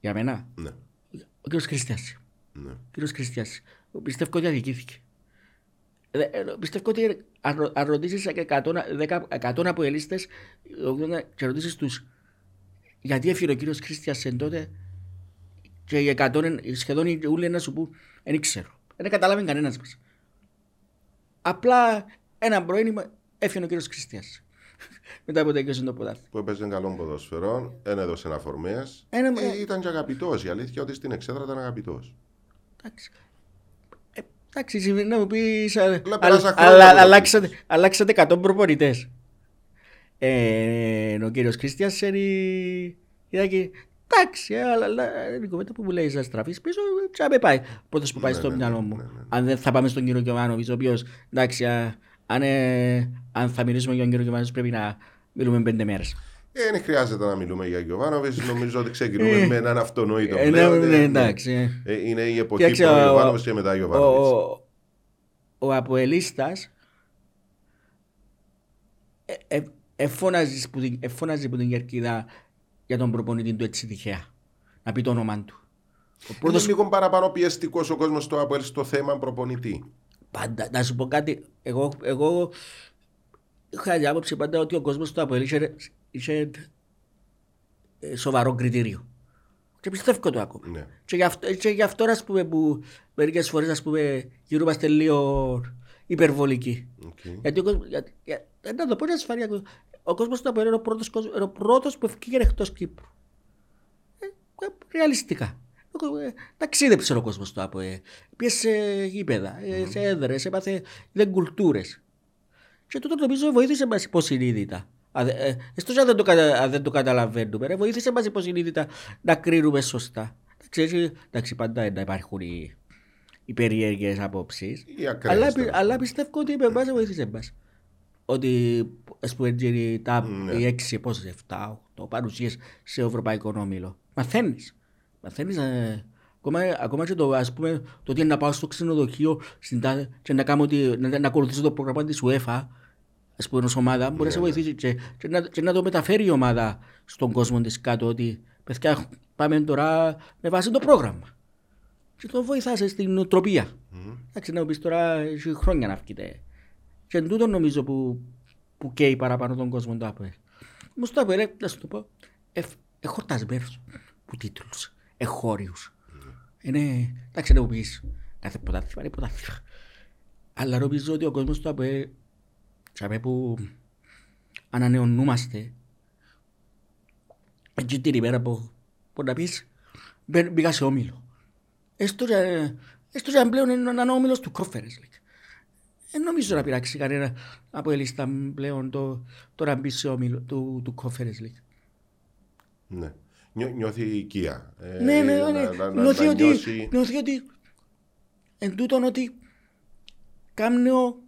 Speaker 1: Για μένα,
Speaker 2: Ναι,
Speaker 1: ο κύριος Χριστιάς.
Speaker 2: ναι.
Speaker 1: Ο κύριος Χριστιάς. Πιστεύω ότι αδικήθηκε. Ε, ε, Πιστεύω ότι αν ρω- αν ρωτήσεις 100, 10, 100 αποελίστες 80, και ρωτήσεις τους γιατί έφυγε ο κύριος Χριστιάς εν τότε; Και οι 100 εν- σχεδόν οι ούλοι να σου πούν δεν ξέρω. Δεν καταλάβει κανένας μας. Απλά ένα πρωί έφυγε ο κύριος Χριστιάς. Μετά από τελειώσει το ποδάρι.
Speaker 2: Που έπαιζε καλό ποδοσφαιρό, δεν έδωσε αφορμέ.
Speaker 1: Ένα-
Speaker 2: Ε, ήταν και αγαπητός. Η αλήθεια ότι στην εξέδρα ήταν αγαπητός.
Speaker 1: Εντάξει. Ε, Εντάξει, σημαίνει να μου πεις, α-
Speaker 2: Αλλά
Speaker 1: α-
Speaker 2: πέρασα χρόνια
Speaker 1: αλλά-
Speaker 2: με το
Speaker 1: αλλάξατε, αλλάξατε 100 προπονητές. Ε, ο κύριος Χριστιας είναι... Είδα εντάξει, ε, αλλά, αλλά είναι η κουβέντα που μου λέει να στραφείς πίσω, τσάμε πάει. Πρώτος που πάει
Speaker 2: Ναι,
Speaker 1: στο
Speaker 2: ναι,
Speaker 1: μυαλό
Speaker 2: ναι,
Speaker 1: μου.
Speaker 2: ναι, ναι.
Speaker 1: Αν δεν θα πάμε στον κύριο Κιωβάνοβιτς, ο οποίος, εντάξει, α, αν, ε, αν θα μιλήσουμε για τον κύριο Κιωβάνοβιτς πρέπει να μιλούμε πέντε μέρες.
Speaker 2: Ε, δεν χρειάζεται να μιλούμε για Γιωβάνοβιτς. Νομίζω ότι ξεκινούμε με έναν αυτονόητο
Speaker 1: Ε,
Speaker 2: πλέον.
Speaker 1: ναι,
Speaker 2: Ε,
Speaker 1: ναι,
Speaker 2: ναι.
Speaker 1: εντάξει. ε.
Speaker 2: Ε, είναι η εποχή
Speaker 1: Κοίταξε,
Speaker 2: που ο
Speaker 1: ο-
Speaker 2: Γιωβάνοβιτς και μετά Γιωβάνοβιτς.
Speaker 1: ο, ο Αποελίστας ε, ε, εφώναζε που, την- εφώναζε που την κερκίδα για τον προπονητή του έτσι τυχαία. Να πει το όνομα του. Ο
Speaker 2: Είναι
Speaker 1: πρώτος
Speaker 2: λίγο παραπάνω πιεστικός ο κόσμος στο Αποέλ στο θέμα προπονητή.
Speaker 1: πάντα, να σου πω κάτι, εγώ, εγώ είχα την άποψη πάντα ότι ο κόσμος του Αποέλ είχε, είχε ε, σοβαρό κριτήριο. Και πιστεύω το ακόμα.
Speaker 2: Ναι.
Speaker 1: Και γι' αυτό, και γι αυτό ας πούμε, που μερικές φορές ας πούμε, γυρούμαστε λίγο υπερβολικοί.
Speaker 2: Οκ.
Speaker 1: Γιατί ο κόσμος, για, για, ε, να το πω είναι ασφαλεία. Ο κόσμος του Αποέλ είναι ο πρώτος, κόσμος- είναι ο πρώτος που εφκήκε εκτός Κύπρου. Ε, ε, ρεαλιστικά. Ο- ε, Ταξίδεψε ο κόσμος του Αποέλ. Πήγε σε γήπεδα, ε, σε έδρες, έπαθε δεν κουλτούρες. Και τούτο νομίζω βοήθησε μας υποσυνείδητα. Α, δε- ε, Έστω και αν δεν το, κατα, αν δεν το καταλαβαίνουμε, ρε, βοήθησε μας υποσυνείδητα να κρίνουμε σωστά. Εντάξει, έτσι, εντάξει πάντα να υπάρχουν οι, οι περίεργες απόψεις.
Speaker 2: Οι ακραίες,
Speaker 1: Αλλά, πι-
Speaker 2: τέλος
Speaker 1: αλλά
Speaker 2: πάντων.
Speaker 1: πιστεύω ότι με εμάς βοήθησε μας. Ότι ας πούμε έτσι, τα,
Speaker 2: Ναι.
Speaker 1: οι έξι, πόσες, εφτά, οκτώ παρουσίες σε ευρωπαϊκό όμιλο. Μαθαίνεις. Μαθαίνεις ε, ακόμα, ακόμα και το, ας πούμε, το ότι να πάω στο ξενοδοχείο στην τάδε- και να, κάνω, ότι, να, να ακολουθήσω το πρόγραμμα της UEFA ας πούμε ως ομάδα μπορεί να σε
Speaker 2: Ναι, ναι.
Speaker 1: βοηθήσει και, και, να, και να το μεταφέρει η ομάδα στον κόσμο της κάτω ότι παιδιά πάμε τώρα με βάση το πρόγραμμα και το βοηθάς στην νοοτροπία. Εντάξει, να μου πεις τώρα έχει χρόνια να βγείτε. Και εν τούτο νομίζω που, που καίει παραπάνω τον κόσμο το ΑΠΟΕΛ. Όμως το ΑΠΟΕΛ, να σου το πω, εφ- εχορτασμένος που τίτλους, εχώριους. Είναι, εντάξει να μου πεις, κάθε ποτάθλημα είναι ποτάθλημα. Αλλά νομίζω ότι ο κόσμος του ΑΠΟΕΛ, τσάμε που ανανεωνούμαστε, Έτσι την ημέρα που, που να πεις, μπαι- μπήκα σε όμιλο. Έστω και- έστω και αν πλέον είναι έναν όμιλος του Conference League. Δεν νομίζω να πειράξει κανένα από ελίστα πλέον το, το να μπεις σε όμιλο του, του Conference League.
Speaker 2: Ναι. Νιώ, νιώθει οικία. Ε,
Speaker 1: Ναι, ναι,
Speaker 2: να-
Speaker 1: ναι.
Speaker 2: να- να-
Speaker 1: Νιώθει
Speaker 2: να
Speaker 1: ότι,
Speaker 2: νιώσει-
Speaker 1: νιώθει ότι εν τούτον ότι κάμνιο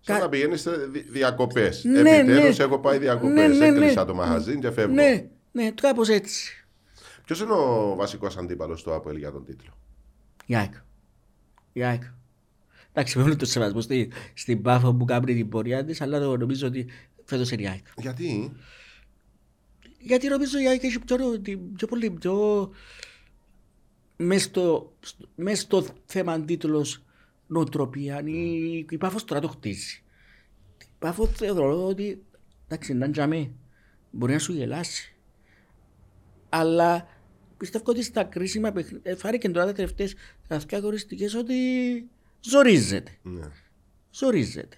Speaker 2: Σαν
Speaker 1: κα-
Speaker 2: να πηγαίνεις σε διακοπές.
Speaker 1: Ναι,
Speaker 2: Επιτέλους
Speaker 1: ναι.
Speaker 2: έχω πάει διακοπές.
Speaker 1: Ναι, ναι, ναι.
Speaker 2: Έκλεισα το μαγαζί και φεύγω.
Speaker 1: ναι, ναι, κάπως έτσι.
Speaker 2: Ποιος είναι ο βασικός αντίπαλος του Αποέλ για τον τίτλο;
Speaker 1: Η ΑΕΚ. Η ΑΕΚ. Εντάξει, με όλο το σεβασμό στη, στην Πάφο που κάνει την πορεία της, αλλά το νομίζω ότι φέτος είναι η ΑΕΚ.
Speaker 2: Γιατί;
Speaker 1: Γιατί νομίζω η ΑΕΚ έχει πιο, την- πιο πολύ, πιο... Μες στο, στο- μες στο θέμα τίτλος νοοτροπία, η, η Πάφος τώρα το χτίζει. Η Πάφος θεωρώ ότι, εντάξει, να τζαμί, μπορεί να σου γελάσει. Αλλά πιστεύω ότι στα κρίσιμα παιχνίδια, φάρηκε τώρα τα τελευταίες τα δύο αγωνιστικές ότι ζορίζεται.
Speaker 2: ναι.
Speaker 1: Ζορίζεται.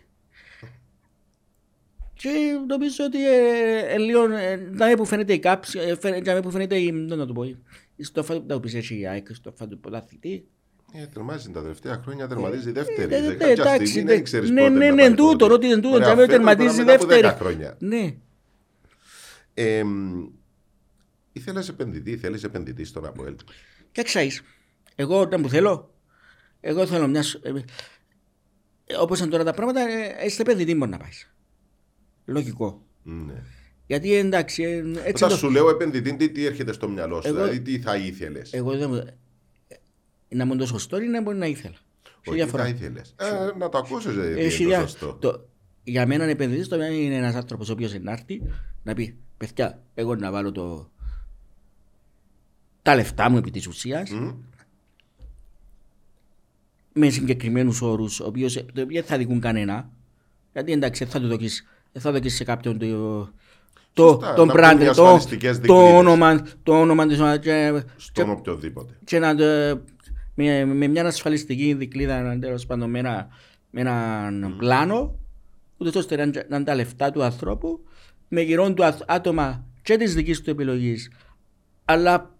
Speaker 1: Και νομίζω ότι ε, ε, λίγο, ε, να που φαίνεται η κάψη, ε, φαίνεται, να που φαίνεται η, να το πω, η στόφα του που πεις έχει η ΑΕΚ, η στόφα του πρωταθλητή.
Speaker 2: Ε, τερμάζει τα τελευταία χρόνια, τερματίζει δεύτερη.
Speaker 1: ε,
Speaker 2: Σε
Speaker 1: ναι,
Speaker 2: κάποια
Speaker 1: εντάξει,
Speaker 2: στιγμή
Speaker 1: ναι.
Speaker 2: δεν ξέρεις
Speaker 1: Ναι,
Speaker 2: πότε
Speaker 1: ναι,
Speaker 2: να
Speaker 1: ναι,
Speaker 2: πάει
Speaker 1: τούτο,
Speaker 2: πότε.
Speaker 1: ότι εν τούτο,
Speaker 2: Ωραία,
Speaker 1: τζαμί,
Speaker 2: φέτος
Speaker 1: τερματίζει
Speaker 2: τώρα μετά από
Speaker 1: δεύτερη.
Speaker 2: 10 χρόνια.
Speaker 1: Ναι.
Speaker 2: Ε, Ήθελες επενδυτή, θέλεις επενδυτή στον Αποέλ.
Speaker 1: Και ξέρεις, εγώ όταν που θέλω, εγώ θέλω μιας... σ- Ε, ε, όπως είναι τώρα τα πράγματα, ε, είστε επενδυτή μπορεί να πάεις. Λογικό.
Speaker 2: Ναι.
Speaker 1: Γιατί εντάξει, ε, έτσι
Speaker 2: Όταν
Speaker 1: το,
Speaker 2: σου λέω επενδυτή, τι, τι έρχεται στο μυαλό σου,
Speaker 1: Εγώ-
Speaker 2: δηλαδή τι θα ήθελες;
Speaker 1: εγώ δεν μου... ε, Να μου το σωστό είναι μπορεί να ήθελα. Σε
Speaker 2: Όχι, τι
Speaker 1: διαφορά.
Speaker 2: θα ήθελε. Ε, να το ακούσεις, δηλαδή.
Speaker 1: Έχει
Speaker 2: είναι το
Speaker 1: δια-
Speaker 2: σωστό.
Speaker 1: το- για μένα επενδυτής το είναι ένας άνθρωπος ο οποίος να έρθει να πει παιδιά εγώ να βάλω το, τα λεφτά μου επί της ουσίας
Speaker 2: Μμ.
Speaker 1: με συγκεκριμένους όρους ο οποίος ε, το- δεν θα δικούν κανένα γιατί εντάξει δεν θα του δοκίσεις δεν θα δοκίσεις σε κάποιον το, το,
Speaker 2: Σωστά,
Speaker 1: τον
Speaker 2: να
Speaker 1: brand,
Speaker 2: μπουν οι
Speaker 1: το,
Speaker 2: ασφαλιστικές
Speaker 1: το,
Speaker 2: δικλείδες.
Speaker 1: όνομα, το όνομα της ομάδας και,
Speaker 2: Στον οποιοδήποτε.
Speaker 1: και να το, με, με μια ασφαλιστική δικλίδα τέλος πάντων με, ένα, με έναν πλάνο ούτε ώστε να, να είναι τα λεφτά του ανθρώπου με γυρών του αθ- άτομα και της δικής του επιλογής αλλά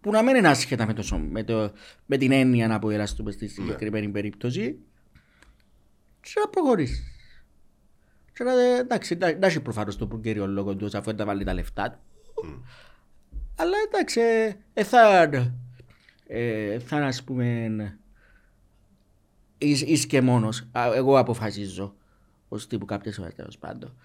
Speaker 1: που να μην είναι άσχετα με, το, σω- με, το, με την έννοια να αποεραστούμε στη συγκεκριμένη περίπτωση και να προχωρήσεις. Και να, εντάξει, να, να έχει προφανώς το κύριο λόγο του αφού θα βάλει τα λεφτά του. Αλλά εντάξει, ε, ε, θα, ε, θα ας πούμε εις, εις και μόνος. Α, Εγώ αποφασίζω ως τύπου κάποιες ώρες τέλος πάντων.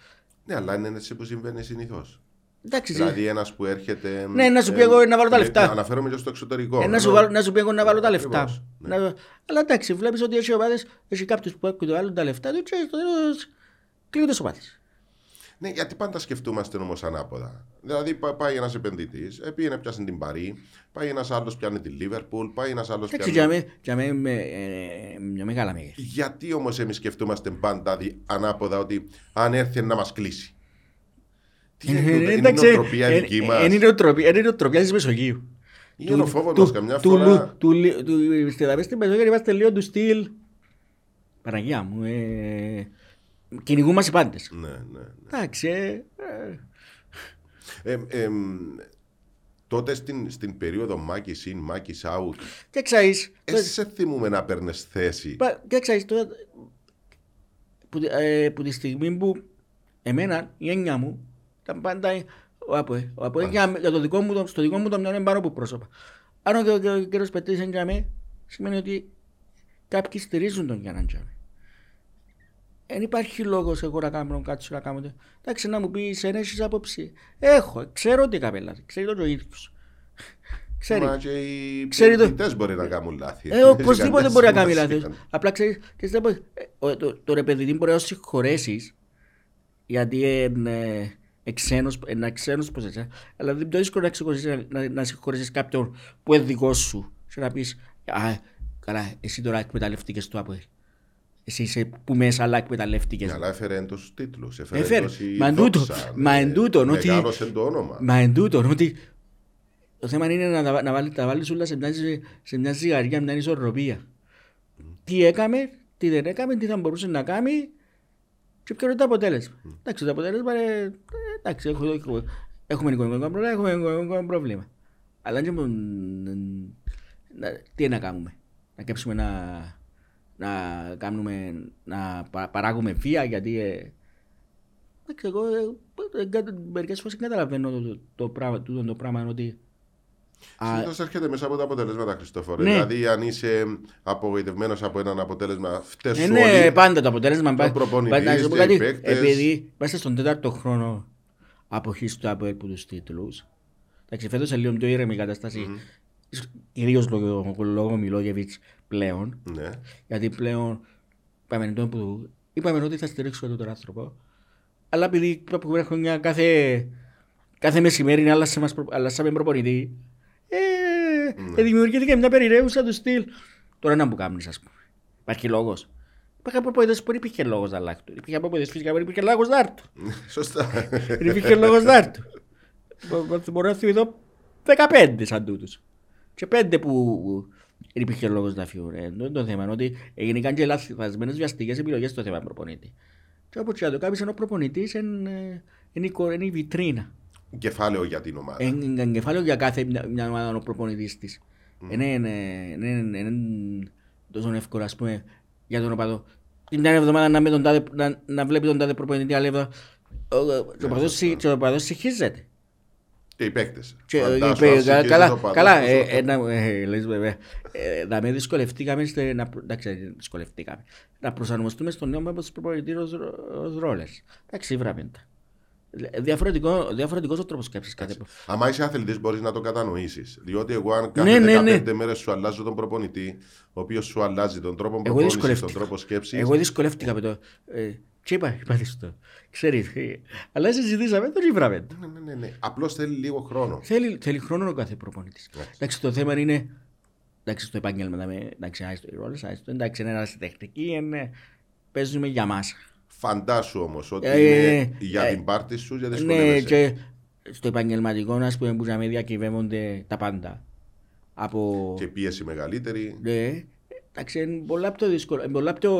Speaker 2: Ναι, αλλά είναι έτσι που συμβαίνει συνήθως.
Speaker 1: Εντάξει,
Speaker 2: Δηλαδή ένας που έρχεται.
Speaker 1: Ναι, να σου πει εγώ να βάλω τα
Speaker 2: ε,
Speaker 1: λεφτά.
Speaker 2: Αναφέρομαι και στο εξωτερικό.
Speaker 1: ε, να, σου
Speaker 2: Ενώ-
Speaker 1: βάλω, να σου πει εγώ να βάλω τα λεφτά.
Speaker 2: Ακριβώς, ναι.
Speaker 1: Να- αλλά εντάξει, βλέπεις ότι έχει ομάδες, έχει κάποιους που έχουν βάλουν τα λεφτά του και στο τέλος κλείνουν τις ομάδες.
Speaker 2: Ναι, γιατί πάντα σκεφτούμαστε όμως ανάποδα. Δηλαδή πά- πάει ένας επενδυτής, πήγαινε πιάσει την Παρή, πάει ένας άλλος πιάνει τη Λίβερπουλ, πάει ένας άλλος
Speaker 1: Εντάξει,
Speaker 2: πιάνει.
Speaker 1: για μέ- για μέ με, ε, μια μεγάλα μέγεθη.
Speaker 2: Γιατί όμως εμείς σκεφτούμαστε πάντα δι- ανάποδα ότι αν έρθει να μας κλείσει; Τι είναι, τούτο, είναι η
Speaker 1: Εντάξει,
Speaker 2: νοοτροπία
Speaker 1: ε,
Speaker 2: δική
Speaker 1: ε,
Speaker 2: μας;
Speaker 1: Είναι η νοοτροπία είναι η νοοτροπία της Μεσογείου.
Speaker 2: Είναι ο φόβο
Speaker 1: του-
Speaker 2: μα καμιά
Speaker 1: του-
Speaker 2: φορά.
Speaker 1: του- του- του- Στη Δαβή στην Μεσόγειο είμαστε λίγο του στυλ. Παναγία μου. Ε, Κυνηγούμαστε οι πάντες.
Speaker 2: Ναι, ναι. ναι.
Speaker 1: Εντάξει, ε, ε,
Speaker 2: Ε, εμ, τότε στην, στην περίοδο Μάκη in, Μάκη out,
Speaker 1: και ξέρεις,
Speaker 2: εσύ σε θυμούμε να παίρνει θέση.
Speaker 1: πα- και ξέρεις τώρα, που, τη- ε, που τη στιγμή που εμένα, η έννοια μου, ήταν πάντα ο ΑΠΟΕ. Ο ΑΠΟΕ για, για το δικό μου, το- στο δικό μου το μυαλό είναι πάνω από πρόσωπα. Αν ο, ο, ο κύριος Πετρής είναι για μέ, σημαίνει ότι κάποιοι στηρίζουν τον Γιάννα Τζάμι. Δεν υπάρχει λόγος εγώ να κάνω κάτι να κάνω. το- Εντάξει, να μου πεις, δεν έχεις άποψη. Έχω, ξέρω ότι καπέλα, ξέρει το ο ίδιος. Ξέρει.
Speaker 2: Μα και οι
Speaker 1: Ξέρει το-
Speaker 2: επενδυτές μπορεί να κάνουν λάθη.
Speaker 1: Ε, οπωσδήποτε μπορεί να κάνει
Speaker 2: σημασία.
Speaker 1: λάθος. Απλά ξέρεις, και στο πω, ε, ο- το, το ρε παιδί μπορεί να συγχωρέσεις γιατί είναι εξένος, είναι ξένος πως έτσι, αλλά δεν είναι πιο δύσκολο να, συγχωρέσεις- να, να συγχωρέσεις κάποιον που είναι δικός σου και να πεις «Α, καλά, εσύ τώρα εκμεταλλευτήκες το ΑΠΟΕΛ. Εσύ είσαι που μέσα αλλά εκμεταλλευτήκες.
Speaker 2: Ναι, Αλλά έφερε τους τίτλους, έφερε,
Speaker 1: Έφερε.
Speaker 2: τόση
Speaker 1: Μα εν τούτο,
Speaker 2: δόξα,
Speaker 1: μα
Speaker 2: ναι.
Speaker 1: εν τούτον, ότι-
Speaker 2: Μεγάλωσε το όνομα.
Speaker 1: Μα εν τούτον, ότι το θέμα είναι να, τα- να, βάλει, τα βάλεις όλα σε μια, σε μια ζυγαριά, μια ισορροπία. Τι έκαμε, τι δεν έκαμε, τι θα μπορούσε να κάνει και ποιο είναι το αποτέλεσμα. Εντάξει, το αποτέλεσμα είναι, ε, εντάξει, έχω, έχω, Έχουμε οικονομικό πρόβλημα, έχουμε οικονομικό πρόβλημα. Αλλά δεν μπορούμε να- τι να κάνουμε. Να κέψουμε να, να κάνουμε, να πα- παράγουμε βία γιατί ε, εντάξει, εγώ ε, ε, κα- μερικές φορές δεν καταλαβαίνω το, το, το, πράγμα, τούτο το πράγμα ότι α,
Speaker 2: Συνήθως έρχεται μέσα από τα αποτελέσματα, Χριστόφορε.
Speaker 1: Ναι.
Speaker 2: Δηλαδή, αν είσαι απογοητευμένος από έναν αποτέλεσμα, φταίει
Speaker 1: Ε,
Speaker 2: σου
Speaker 1: ναι,
Speaker 2: όλοι.
Speaker 1: πάντα το αποτέλεσμα. πα-
Speaker 2: προπονητής,
Speaker 1: πα- να σου πω
Speaker 2: και
Speaker 1: κάτι,
Speaker 2: οι παίκτες.
Speaker 1: Επειδή είμαστε στον τέταρτο χρόνο αποχής του ΑΠΟΕΛ που τους τίτλους. Εντάξει, φέτος είναι λίγο πιο ήρεμη η κατάσταση. Κυρίως λόγω, λόγω Μιλόγεβιτς πλέον.
Speaker 2: Ναι.
Speaker 1: Γιατί πλέον είπαμε, τον που, είπαμε ότι θα στηρίξουμε τον άνθρωπο. Αλλά επειδή τα προηγούμενα χρόνια κάθε, κάθε μεσημέρι άλλασαμε, μας προ- αλλάσαμε προπονητή, ε,
Speaker 2: Ναι.
Speaker 1: ε, δημιουργήθηκε μια περιραίουσα του στυλ. Τώρα να μου κάνεις ας πούμε. Υπάρχει λόγος. Υπάρχουν προπονητές που δεν υπήρχε λόγος να αλλάξουν. Υπήρχε προπονητές φυσικά που δεν υπήρχε λόγος να έρθουν.
Speaker 2: Σωστά.
Speaker 1: Δεν υπήρχε λόγος να έρθουν. Μπο- μπο- Μπορώ να θυμηθώ 15 σαν τούτους. Και πέντε που δεν υπήρχε λόγος να φύγουν. Ε, το, το θέμα είναι ότι έγιναν και λαθασμένες βιαστικές επιλογές στο θέμα προπονητή. Και όπως και να το κάνεις ο προπονητής είναι είναι η κο- είναι η βιτρίνα.
Speaker 2: Κεφάλαιο για την ομάδα.
Speaker 1: Είναι εγκεφάλαιο για κάθε μια, μια ομάδα ο προπονητής της. Είναι, είναι, είναι, είναι, είναι τόσο εύκολο ας πούμε για τον οπαδό. Την μια εβδομάδα να, με τον τάδε, να, να βλέπει τον τάδε προπονητή αλλά εβδο- ο- ο- και ο οπαδός συ- και ο οπαδός συγχύζεται.
Speaker 2: Και οι παίκτες.
Speaker 1: Και, είπε, κα- καλά, καλά, ε, ε, να- ε, λες βέβαια, ε, να με δυσκολευτήκαμε, στε- να, προ- εντάξει, δυσκολευτήκαμε, να προσαρμοστούμε στον νέο μας προπονητής ως, ρο- ως ρόλες. Εντάξει, βράμε τα. Ε, Διαφορετικό, διαφορετικός ο τρόπος σκέψης κάθε προ-
Speaker 2: Αν είσαι αθλητής, μπορείς να το κατανοήσεις. Διότι εγώ, αν
Speaker 1: Ναι,
Speaker 2: κάθε
Speaker 1: ναι,
Speaker 2: 15
Speaker 1: ναι.
Speaker 2: μέρες σου αλλάζω τον προπονητή, ο οποίος σου αλλάζει τον τρόπο
Speaker 1: Εγώ
Speaker 2: προπόνησης, τον
Speaker 1: δυσκολεύτηκα.
Speaker 2: τρόπο σκέψης.
Speaker 1: Εγώ δυσκολεύτηκα με το. Ε, τι είπα, είπα της το. Ξέρεις, ε, αλλά συζητήσαμε, το βράμε. το.
Speaker 2: Ναι, ναι, ναι, ναι. Απλώς θέλει λίγο χρόνο.
Speaker 1: Θέλει, θέλει χρόνο ο κάθε προπονητής.
Speaker 2: Εντάξει.
Speaker 1: Εντάξει, το θέμα είναι. Εντάξει, στο επάγγελμα, δάμε, εντάξει, άιστο οι ρόλες, άιστο, εντάξει, είναι ένας τεχνική, είναι, παίζουμε για μας.
Speaker 2: Φαντάσου όμως ότι
Speaker 1: Ε,
Speaker 2: είναι
Speaker 1: ε,
Speaker 2: για
Speaker 1: ε,
Speaker 2: την πάρτη σου, για
Speaker 1: Ναι,
Speaker 2: δυσκολεύεσαι.
Speaker 1: και στο επαγγελματικό, ας πούμε, που να με διακυβεύονται τα πάντα. Από...
Speaker 2: Και πίεση μεγαλύτερη.
Speaker 1: Ναι, εντάξει, είναι πολλά πιο δύσκολο, είναι πολλά πιο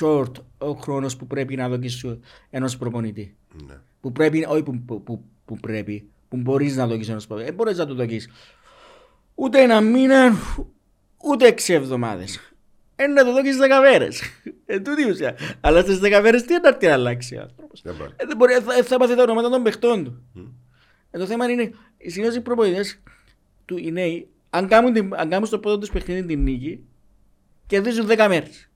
Speaker 1: short ο χρόνος που πρέπει να δοκίσεις ενός προπονητή.
Speaker 2: Ναι.
Speaker 1: Που πρέπει, όχι που, που, που, που πρέπει, που μπορείς να δοκίσεις ενός προπονητή. Δεν μπορείς να το δοκίσεις. Ούτε ένα μήνα, ούτε έξι εβδομάδες. Είναι να το δοκίσεις δέκα μέρες. Εν τούτη η ουσία. Αλλά στις δέκα μέρες τι είναι να έρθει να αλλάξει ο άνθρωπος.
Speaker 2: Δεν μπορεί.
Speaker 1: Ε, δεν μπορεί, θα, θα μάθει τα ονόματα των παιχτών του. Ε, το θέμα είναι, οι συνήθως οι προπονητές του οι νέοι, αν κάνουν, την, αν κάνουν στο πρώτο τους παιχνίδι την νίκη, κερδίζουν 10 μέρες.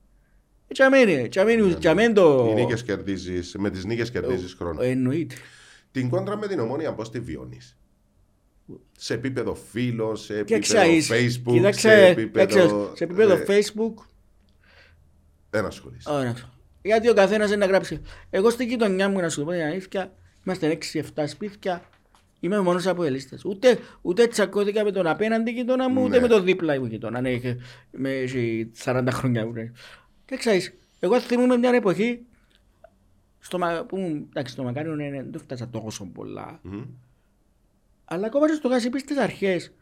Speaker 2: Οι νίκες κερδίζεις, με τις νίκες κερδίζεις χρόνο.
Speaker 1: Ε, Εννοείται.
Speaker 2: Την κόντρα με την ομόνια πώς τη βιώνεις; Σε επίπεδο φίλων, σε επίπεδο
Speaker 1: Κοίταξε,
Speaker 2: Facebook,
Speaker 1: κοίταξε,
Speaker 2: σε επίπεδο.
Speaker 1: κοίταξε, σε επίπεδο
Speaker 2: ε,
Speaker 1: Facebook,
Speaker 2: Δεν ασχολείσαι.
Speaker 1: Ωραία. Γιατί ο καθένας είναι να γράψει. Εγώ στην γειτονιά μου, να σου πω την αλήθεια, είμαστε 6-7 σπίτια. Είμαι μόνος από ελίστες. Ούτε, ούτε τσακώθηκα με τον απέναντι γειτόνα μου, ούτε
Speaker 2: Ναι.
Speaker 1: με τον δίπλα μου γειτόνα. Ναι, είχε, με, έχει 40 χρόνια. που είναι. Και ξέρεις, εγώ θυμούμαι μια εποχή στο, Μα- που, ήμουν- εντάξει, στο Μακάριο ναι, ναι, δεν φτάσα τόσο πολλά.
Speaker 2: Μμμ.
Speaker 1: Αλλά ακόμα και στο Γασιπί στις αρχές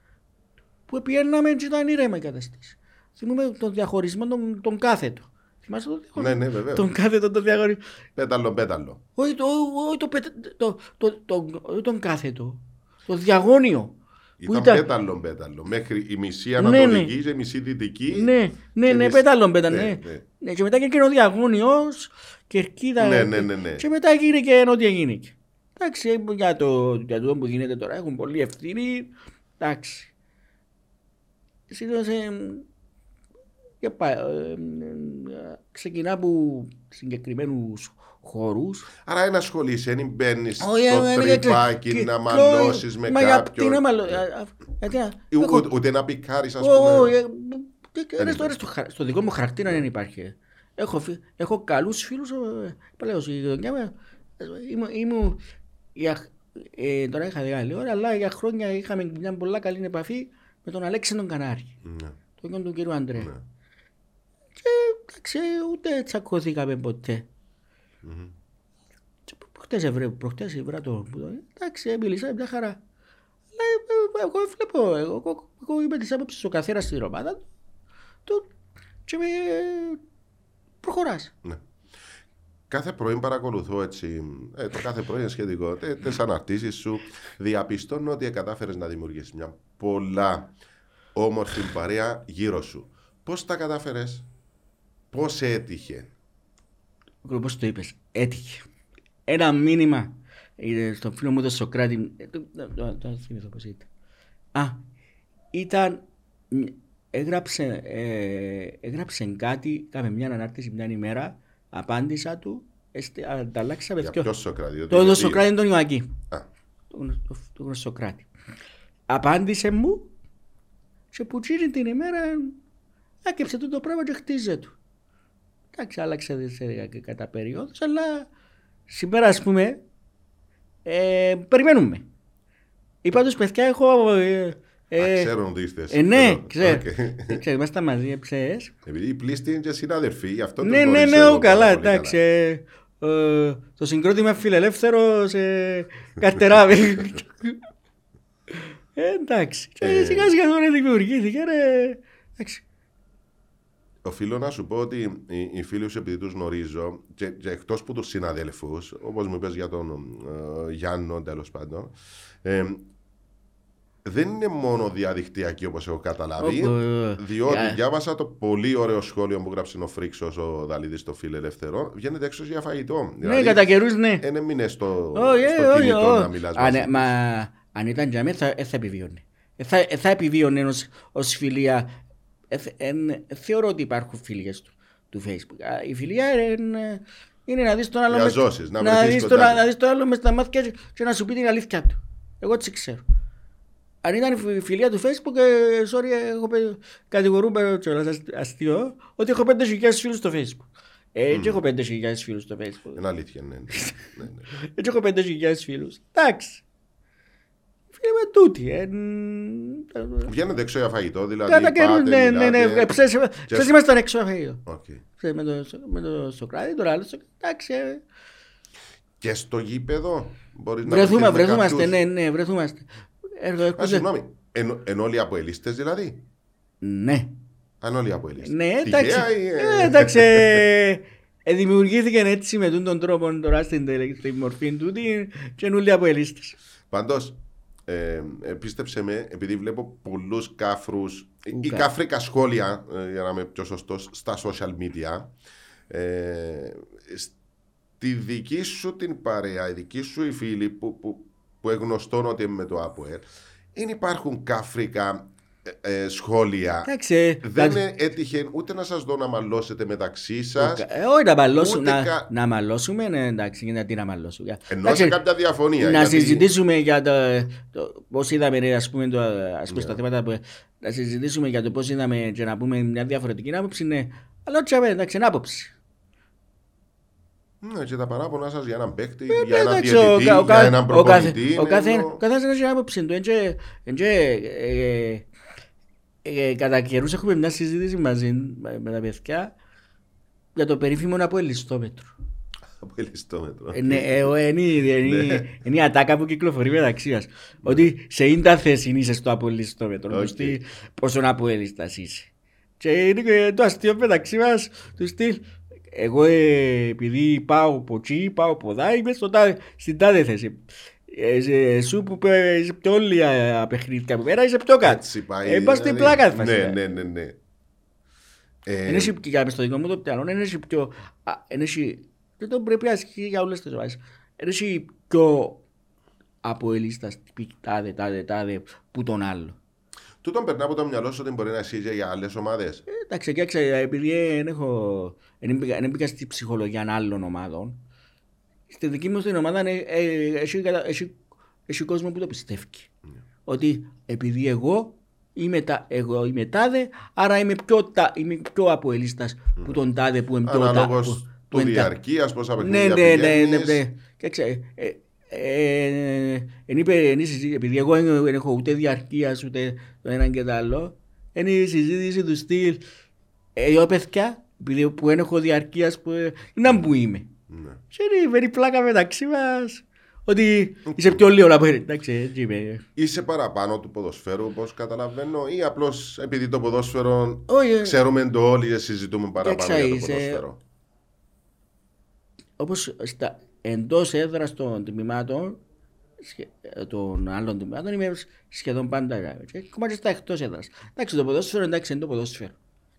Speaker 1: που πιέναμε και ήταν ήρεμα η κατάσταση. Θυμούμαι τον διαχωρισμό τον, τον κάθετο. Θυμάσαι τον διαχωρισμό;
Speaker 2: Ναι, ναι, βεβαίω.
Speaker 1: Τον κάθετο τον διαχωρισμό.
Speaker 2: Πέταλο, πέταλο.
Speaker 1: Όχι το, όχι το, πετα- το, το, το, όχι τον κάθετο. Το διαγώνιο. Που
Speaker 2: Ήταν, πέταλο, πέταλο. Μέχρι η μισή
Speaker 1: Ναι,
Speaker 2: ανατολική
Speaker 1: ναι.
Speaker 2: και η μισή δυτική.
Speaker 1: Ναι, ναι,
Speaker 2: και
Speaker 1: ναι,
Speaker 2: μισή-
Speaker 1: πέταλον πέταν,
Speaker 2: Ναι,
Speaker 1: ναι.
Speaker 2: ναι.
Speaker 1: Ναι, και μετά και εκείνο διαγώνιος, κερκίδα.
Speaker 2: Ναι, ναι, ναι, ναι.
Speaker 1: Και μετά γίνηκε ό,τι έγινε. Εντάξει, για το, για το που γίνεται τώρα έχουν πολλή ευθύνη. Εντάξει. Συνήθως, ε, για πά- ε, ε, ξεκινά από συγκεκριμένους χώρους.
Speaker 2: Άρα δεν ασχολείσαι, δεν μπαίνει
Speaker 1: Όχι,
Speaker 2: στο
Speaker 1: ε, ε,
Speaker 2: τρυπάκι
Speaker 1: και-
Speaker 2: να
Speaker 1: και-
Speaker 2: μαλώσει με
Speaker 1: Μα για τι
Speaker 2: κάποιον.
Speaker 1: να μαλώ- α, α, γιατί, α,
Speaker 2: Ου-
Speaker 1: έχω-
Speaker 2: ούτε- Ούτε να πικάρει, α
Speaker 1: Ω,
Speaker 2: πούμε.
Speaker 1: ε, και- και
Speaker 2: Δεν
Speaker 1: είναι στο-
Speaker 2: υπάρχει.
Speaker 1: είναι στο χα- Στο δικό μου χαρακτήρα δεν υπάρχει. Έχω, φι- έχω καλούς φίλους, ε, παλαιός η γειτονιά μου. ε, ήμουν- ήμουν για- ε, Τώρα είχα μεγάλη ώρα, αλλά για χρόνια είχαμε μια πολλά καλή επαφή με τον Αλέξη τον Κανάρη,
Speaker 2: Ναι,
Speaker 1: τον γιο του κύριου Αντρέα.
Speaker 2: ναι.
Speaker 1: Και εντάξει, ούτε τσακώθηκαμε ποτέ.
Speaker 2: Μμμ.
Speaker 1: Και προ- Προχτές ευρέ, προχτές ευρά το... Εντάξει, μίλησα μια χαρά. Αλλά ε, ε, εγώ βλέπω, εγώ, εγώ, εγώ είμαι της άποψης ο καθένας στην ομάδα του, του και με, προχωράς.
Speaker 2: Ναι. Κάθε πρωί παρακολουθώ έτσι. Ε, το κάθε πρωί είναι σχετικό. Τι αναρτήσεις σου. Διαπιστώνω ότι κατάφερες να δημιουργήσεις μια πολλά όμορφη παρέα γύρω σου. Πώς τα κατάφερες, Πώς έτυχε;
Speaker 1: Όπω το είπες, έτυχε. Ένα μήνυμα ε, στον φίλο μου τον Σοκράτη. ε, το- το- το- Το θυμηθώ πώς ήταν. Α, ήταν. Έγραψε, ε, έγραψε κάτι, κάμε μια ανάρτηση μια ημέρα, απάντησα του, εστε- ανταλλάξαμε
Speaker 2: Για
Speaker 1: δυο.
Speaker 2: ποιος Σοκράτη. διότι-
Speaker 1: Το, το Σοκράτη είναι τον Ιωακή.
Speaker 2: Α,
Speaker 1: Το γνωστό, το, το γνωστό Σοκράτη. Απάντησε μου και που τσίνει την ημέρα άκεψε το, το πράγμα και χτίζε του. Εντάξει, άλλαξε σε, κατά περίοδους, αλλά σήμερα ας πούμε ε, περιμένουμε. Είπα τους παιδιά έχω... Ε,
Speaker 2: α,
Speaker 1: ε,
Speaker 2: ξέρω ότι είστε.
Speaker 1: ε, ναι,
Speaker 2: Εδώ.
Speaker 1: ξέρω.
Speaker 2: Οκ.
Speaker 1: Ξέρω, είμαστε μαζί, ψες.
Speaker 2: Επειδή οι πλήστοι είναι και συνάδελφοι, γι' αυτό
Speaker 1: Ναι,
Speaker 2: τους
Speaker 1: ναι, ναι,
Speaker 2: γνωρίζω
Speaker 1: ο, καλά,
Speaker 2: πάρα πολύ
Speaker 1: εντάξει. ε, ε, το συγκρότημα φιλελεύθερος σε καρτεράβι. ε, εντάξει. Και
Speaker 2: Ε.
Speaker 1: σιγά σιγά τώρα δημιουργήθηκε, ρε. Εντάξει.
Speaker 2: Οφείλω να σου πω ότι οι, οι φίλοι σου, επειδή τους γνωρίζω, και, και εκτός που τους συναδέλφους, όπως μου είπες για τον ε, Γιάννο τέλος πάντων, ε, δεν είναι μόνο διαδικτυακοί όπως έχω καταλάβει.
Speaker 1: Ω, ε,
Speaker 2: Διότι
Speaker 1: ε,
Speaker 2: διάβασα το πολύ ωραίο σχόλιο που γράψει ο Φρίξος ο Δαλίδης στο Φίλε Ελευθερών. Βγαίνετε έξω για φαγητό.
Speaker 1: Ναι, κατά καιρούς, ναι.
Speaker 2: Δεν έμεινε στο,
Speaker 1: Όχι,
Speaker 2: στο
Speaker 1: όχι,
Speaker 2: κινητό
Speaker 1: όχι.
Speaker 2: να μιλάς
Speaker 1: Α, ναι, Μα αν ήταν για μένα θα, ε, θα επιβίωνε. Ε, θα, ε, θα επιβίωνε ως, ως φιλία. Ε, θε- εν- θεωρώ ότι υπάρχουν φιλίες του, του Facebook. Α, Η φιλία είναι, είναι να δεις τον άλλο
Speaker 2: Για
Speaker 1: μες-
Speaker 2: ζώσεις, να
Speaker 1: να,
Speaker 2: βρεθείς
Speaker 1: δεις
Speaker 2: κοντά
Speaker 1: τον,
Speaker 2: του.
Speaker 1: να δεις τον άλλο μες στα μάτια και, και να σου πει την αλήθεια του. Εγώ έτσι ξέρω. Αν ήταν η φι- φιλία του Facebook, ε, sorry, εγώ πε- κατηγορούμε κιόλας ασ- αστείο, ότι έχω 5.000 φίλους στο Facebook. Ε, και έχω 5.000 φίλους στο Facebook.
Speaker 2: Είναι αλήθεια, ναι. ναι, ναι, ναι.
Speaker 1: Έτσι έχω 5.000 φίλους. Εντάξει. Φίλε με τούτη. Ε, μ,
Speaker 2: Βγαίνετε έξω για φαγητό, δηλαδή.
Speaker 1: Κατά καιρούς,
Speaker 2: πάτε,
Speaker 1: ναι, ναι, ναι.
Speaker 2: μιλάτε.
Speaker 1: Ε, Ψες ψες ήμασταν έξω από αυτό.
Speaker 2: Οκ.
Speaker 1: Ψες Με το, με το Σοκράτη, τώρα άλλο. Σοκράτη. Εντάξει. ε,
Speaker 2: Και στο γήπεδο μπορείς να
Speaker 1: Βρεθούμε,
Speaker 2: βρεθείς με
Speaker 1: βρεθούμαστε.
Speaker 2: κάποιους-
Speaker 1: Ναι, ναι, βρεθούμαστε. Έρχο-
Speaker 2: Α,
Speaker 1: έρχονται-
Speaker 2: συγγνώμη. Εν, εν όλοι οι αποελίστες δηλαδή;
Speaker 1: Ναι.
Speaker 2: Αν όλοι οι αποελίστες.
Speaker 1: Ναι, εντάξει.
Speaker 2: Τυχαία ή,
Speaker 1: Ε, εντάξει. ε, ε, Δημιουργήθηκε έτσι με τούτον τον τρόπο τώρα στην, τελε- στην μορφή του και νουλοι από ελίστες.
Speaker 2: Πάντως, ε, ε, πίστεψε με, επειδή βλέπω πολλούς κάφρους ή
Speaker 1: Ουκα.
Speaker 2: κάφρικα σχόλια, ε, για να είμαι πιο σωστός, στα social media, ε, στη δική σου την παρέα, η δική σου οι φίλοι που, που, που εγνωστόν ότι είναι με το ΑΠΟΕΛ, δεν υπάρχουν κάφρικα ε, ε, σχόλια.
Speaker 1: Εντάξει. ε,
Speaker 2: Δεν
Speaker 1: εντάξει.
Speaker 2: έτυχε ούτε να σας δω να μαλώσετε μεταξύ σας,
Speaker 1: Ε, όχι να μαλώσουμε,
Speaker 2: ούτε
Speaker 1: να,
Speaker 2: κα-
Speaker 1: να μαλώσουμε, ναι, εντάξει, γιατί να μαλώσουμε.
Speaker 2: ενώ σε
Speaker 1: Εντάξει,
Speaker 2: κάποια διαφωνία.
Speaker 1: να
Speaker 2: γιατί-
Speaker 1: συζητήσουμε για το, το πώς είδαμε, ρε, ας πούμε, το, ας πούμε,
Speaker 2: Ναι.
Speaker 1: στα θέματα που, να συζητήσουμε για το πώς είδαμε και να πούμε μια διαφορετική άποψη, ναι, αλλά όχι, αμέ, εντάξει, είναι άποψη.
Speaker 2: Ναι, και τα παράπονα σας για έναν παίκτη,
Speaker 1: Ε,
Speaker 2: για έναν
Speaker 1: εντάξει, ο
Speaker 2: διαιτητή,
Speaker 1: κα- ο
Speaker 2: για
Speaker 1: κα-
Speaker 2: έναν
Speaker 1: ο κάθε-
Speaker 2: προπονητή.
Speaker 1: ο
Speaker 2: είναι
Speaker 1: κάθε-
Speaker 2: ενώ-
Speaker 1: ο καθένας έχει άποψη του, εντζε- εντζε, ε, ε, κατά καιρούς έχουμε μια συζήτηση μαζί με με τα παιδιά για το περίφημο αποελιστόμετρο.
Speaker 2: Από ελιστόμετρο.
Speaker 1: Ε, ναι, ε, ο- Είναι η- είναι η-
Speaker 2: Ναι.
Speaker 1: είναι η ατάκα που κυκλοφορεί μεταξύ μας. Ότι σε ίντα θέση είσαι στο αποελιστόμετρο.
Speaker 2: OK.
Speaker 1: Okay. Πόσο αποελίστας είσαι. Και είναι και το αστείο μεταξύ μας του στυλ. Εγώ ε, επειδή πάω από εκεί, πάω από εδώ, είμαι στο τάδε- στην τάδε θέση. Ε, σε- Εσύ που πέ- είσαι πιο όλοι ε, παιχνίδια που πέρα είσαι πιο κάτω.
Speaker 2: Έτσι πάει.
Speaker 1: Ε, πας στην
Speaker 2: δηλαδή.
Speaker 1: πλάκα φάση.
Speaker 2: Ναι, ναι, ναι. ναι. Ε,
Speaker 1: Είναι εσύ- και για στο δικό μου το πιανό, είναι εσύ πιο... α, είναι εσύ- Δεν το πρέπει να ισχύει για όλες τις ομάδες. Είναι εσύ πιο αποελίστας, τύπη τάδε, τάδε, τάδε, που τον άλλο.
Speaker 2: Τούτον περνά από το μυαλό σου ότι μπορεί να ισχύει και για άλλες ομάδες.
Speaker 1: Ε, Εντάξει, κοίταξε, επειδή δεν έχω... Δεν μπήκα, δεν μπήκα στη ψυχολογία άλλων ομάδων. Στη δική μου την ομάδα ε, ε, έχει, κατα- έχει, έχει κόσμο που το πιστεύει. Ότι επειδή εγώ είμαι, τα, εγώ είμαι τάδε, άρα είμαι πιο, τα, είμαι πιο αποελίστας που τον τάδε που είναι πιο τα-
Speaker 2: Αναλόγως
Speaker 1: που- που
Speaker 2: του
Speaker 1: είναι τα-
Speaker 2: διαρκείας, πόσα
Speaker 1: Ναι,
Speaker 2: παιχνίδια
Speaker 1: ναι, ναι, ναι,
Speaker 2: πηγαίνεις.
Speaker 1: ναι. Κοίταξε, ε, ε, εν είπε, εν η συζήτηση, επειδή εγώ δεν δεν έχω ούτε διαρκείας ούτε το έναν και το άλλο, είναι η συζήτηση του στυλ, ε, εγώ παιδιά, επειδή που δεν έχω διαρκείας, που, ε, είναι που είμαι.
Speaker 2: Ναι.
Speaker 1: Και είναι η βερή πλάκα μεταξύ μας, ότι είσαι πιο λίγο από εντάξει, έτσι είμαι.
Speaker 2: Είσαι παραπάνω του ποδοσφαίρου, όπως καταλαβαίνω, ή απλώς επειδή το ποδόσφαιρο
Speaker 1: Όχι, ε,
Speaker 2: ξέρουμε το όλοι και συζητούμε παραπάνω
Speaker 1: Κοίταξε,
Speaker 2: για το
Speaker 1: είσαι-
Speaker 2: ποδόσφαιρο.
Speaker 1: όπως στα, εντός έδρας των τμήματων, σχε- ε, των άλλων τμήματων, είμαι σχεδόν πάντα γράμμα. Και ακόμα και στα εκτός έδρας. Εντάξει, το ποδόσφαιρο εντάξει είναι το ποδόσφαιρο.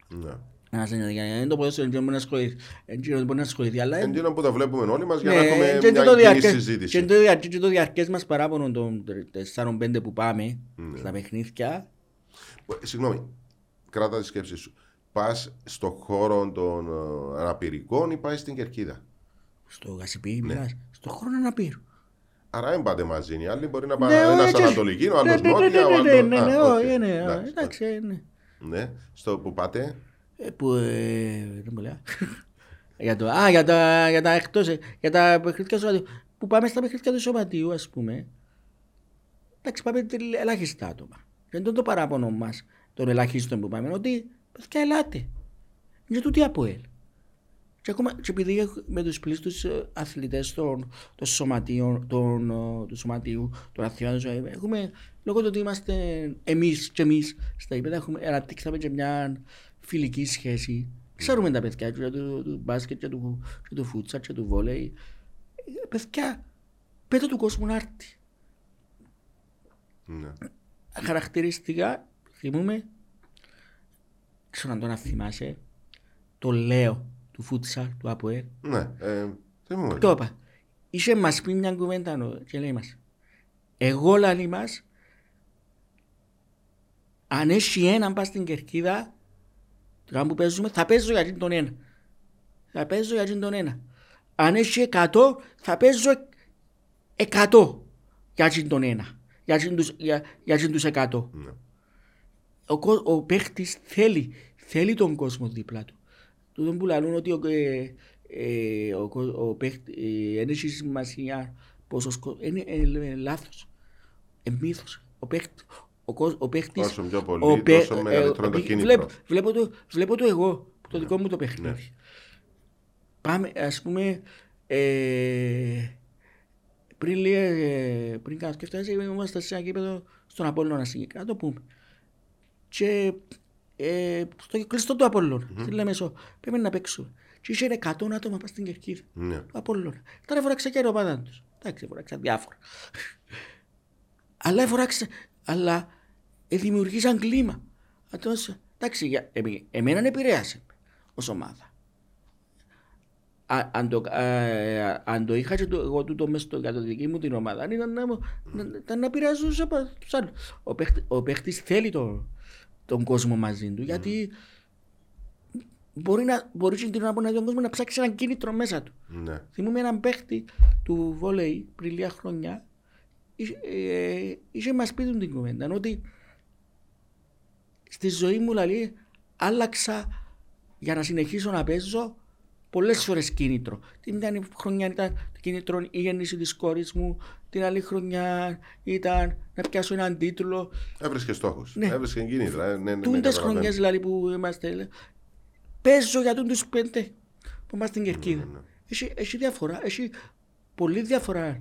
Speaker 2: Ναι.
Speaker 1: Να σε είναι το ποδόσφαιρο, δεν μπορείς να ασχοληθεί, δεν μπορείς να ασχοληθεί, αλλά
Speaker 2: Εν τούτο που τα βλέπουμε όλοι μας για
Speaker 1: ναι,
Speaker 2: να έχουμε
Speaker 1: και
Speaker 2: μια
Speaker 1: το
Speaker 2: κοινή
Speaker 1: διαρκές-
Speaker 2: συζήτηση.
Speaker 1: Και το διαρκές- και το διαρκές μας παράπονο των 4-5 που πάμε
Speaker 2: Ναι.
Speaker 1: στα παιχνίδια,
Speaker 2: Ε, Συγγνώμη, κράτα τη σκέψη σου. Πας στο χώρο των ε, αναπηρικών ή πάει στην κερκίδα;
Speaker 1: στο Γασιπί,
Speaker 2: Ναι.
Speaker 1: μιλάς, στο χρόνο αναπήρου.
Speaker 2: Άρα δεν πάτε μαζί. Οι άλλοι μπορεί να
Speaker 1: Ναι,
Speaker 2: πάνε ένας
Speaker 1: όχι,
Speaker 2: ανατολική, ο άλλος
Speaker 1: ναι, ναι,
Speaker 2: νότια,
Speaker 1: ναι,
Speaker 2: ο
Speaker 1: ναι,
Speaker 2: άλλο.
Speaker 1: ναι, ναι, ναι, όχι, ναι, εντάξει, ε, ναι.
Speaker 2: Ναι, στο που πάτε.
Speaker 1: Ε, Που, ε, δεν μου λέει. για το, α, για τα, για τα εκτός, ε, για τα παιχνίδια του σωματείου. Που πάμε στα παιχνίδια του σωματείου, ας πούμε. Εντάξει, πάμε τελ- ελάχιστα άτομα. Δεν είναι το παράπονο μας των ελαχίστων που πάμε, ότι παιδιά ελάτε. Είναι τούτοι από ελ. Και ακόμα και επειδή έχω- με τους πλήστους ε, αθλητές των, των σωματείων, των, ε, του σωματείου, των αθλητών, έχουμε, λόγω του ότι είμαστε εμείς και εμείς στα υπέδα, έχουμε αναπτύξαμε και μια φιλική σχέση. Ξέρουμε τα παιδιά και του, του μπάσκετ και του, και του φούτσα και του βόλεϊ. Ε, Παιδιά, πέτω του κόσμου να έρθει.
Speaker 2: Ναι.
Speaker 1: Χαρακτηριστικά, θυμούμε, ξέρω αν το να θυμάσαι, το λέω του φούτσα, του ΑΠΟΕΛ.
Speaker 2: Ναι, ε, θυμούμαι.
Speaker 1: Το είπα. Είχε μας πει μια κουβέντα νο- και λέει μας. Εγώ λαλή μας, αν έχει έναν πας στην κερκίδα, τώρα που παίζουμε, θα παίζω για τον ένα. Θα παίζω για τον ένα. Αν έχει εκατό, θα παίζω εκ- εκατό για τον ένα. Για εκείνους- τους, για, για εκείνους τους εκατό.
Speaker 2: Ναι.
Speaker 1: Ο, κο- ο παίχτης θέλει, θέλει τον κόσμο δίπλα του. Τούτο που λαλούν ότι ο, ε, ε, ο, κο- ο παίχτη, ε, δεν έχει σημασία πόσος κόσμος, είναι ε, λάθος. Ε, μύθος. Ο, παίχτης, ο, κο- ο παίχτης...
Speaker 2: Όσο πιο πολύ,
Speaker 1: ο παί-
Speaker 2: τόσο μεγαλύτερο το
Speaker 1: ε,
Speaker 2: κίνητρο.
Speaker 1: Βλέπω, βλέπω, το, βλέπω το εγώ, το δικό μου το παιχνίδι.
Speaker 2: Ναι.
Speaker 1: Πάμε, ας πούμε, ε, πριν λίγα, ε, πριν κάνα σκεφτές, ήμασταν σε ένα κήπεδο στον Απόλλωνα συγκεκριμένα, να το πούμε. Και ε, στο κλειστό του Απόλλωνα, στη Λεμεσό, πρέπει να παίξουμε. Και είχε 100 άτομα πας στην Κερκίδα,
Speaker 2: Ναι.
Speaker 1: του Απόλλωνα. Τώρα φοράξα και αεροπάτα τους. Εντάξει, φοράξα διάφορα. αλλά φοράξα, αλλά ε, δημιουργήσαν κλίμα. Ατός, εντάξει, για, εμέ- εμένα με επηρέασε ως ομάδα. Α- αν, το, ε, αν το είχα και το, εγώ τούτο μες στο, για το δική μου την ομάδα, ήταν να, μου- να, ήταν να πειράζω τους απα- τους άλλους. Ο, παίχτη, ο παίχτης θέλει το, τον κόσμο μαζί του, γιατί μπορεί, να, μπορεί και την ώρα που να δει τον κόσμο να ψάξει έναν κίνητρο μέσα του.
Speaker 2: Ναι.
Speaker 1: Θυμούμαι έναν παίχτη του βόλεϊ πριν λίγα χρόνια, είχε, ε, είχε μας πει τον την κουβέντα, ότι στη ζωή μου δηλαδή άλλαξα για να συνεχίσω να παίζω πολλές φορές κίνητρο. Την μια χρονιά ήταν το κίνητρο η γέννηση της κόρης μου, την άλλη χρονιά ήταν να πιάσω έναν τίτλο.
Speaker 2: Έβρισκες στόχους.
Speaker 1: Ναι.
Speaker 2: Έβρισκες κίνητρα. ε, Ναι, ναι, ναι,
Speaker 1: Τούντες
Speaker 2: καταλαβαίνω.
Speaker 1: χρονιές δηλαδή που είμαστε, λέ, παίζω για τους πέντε που είμαστε στην Κερκίδα.
Speaker 2: ναι.
Speaker 1: Έχει, έχει διαφορά, έχει πολύ διαφορά.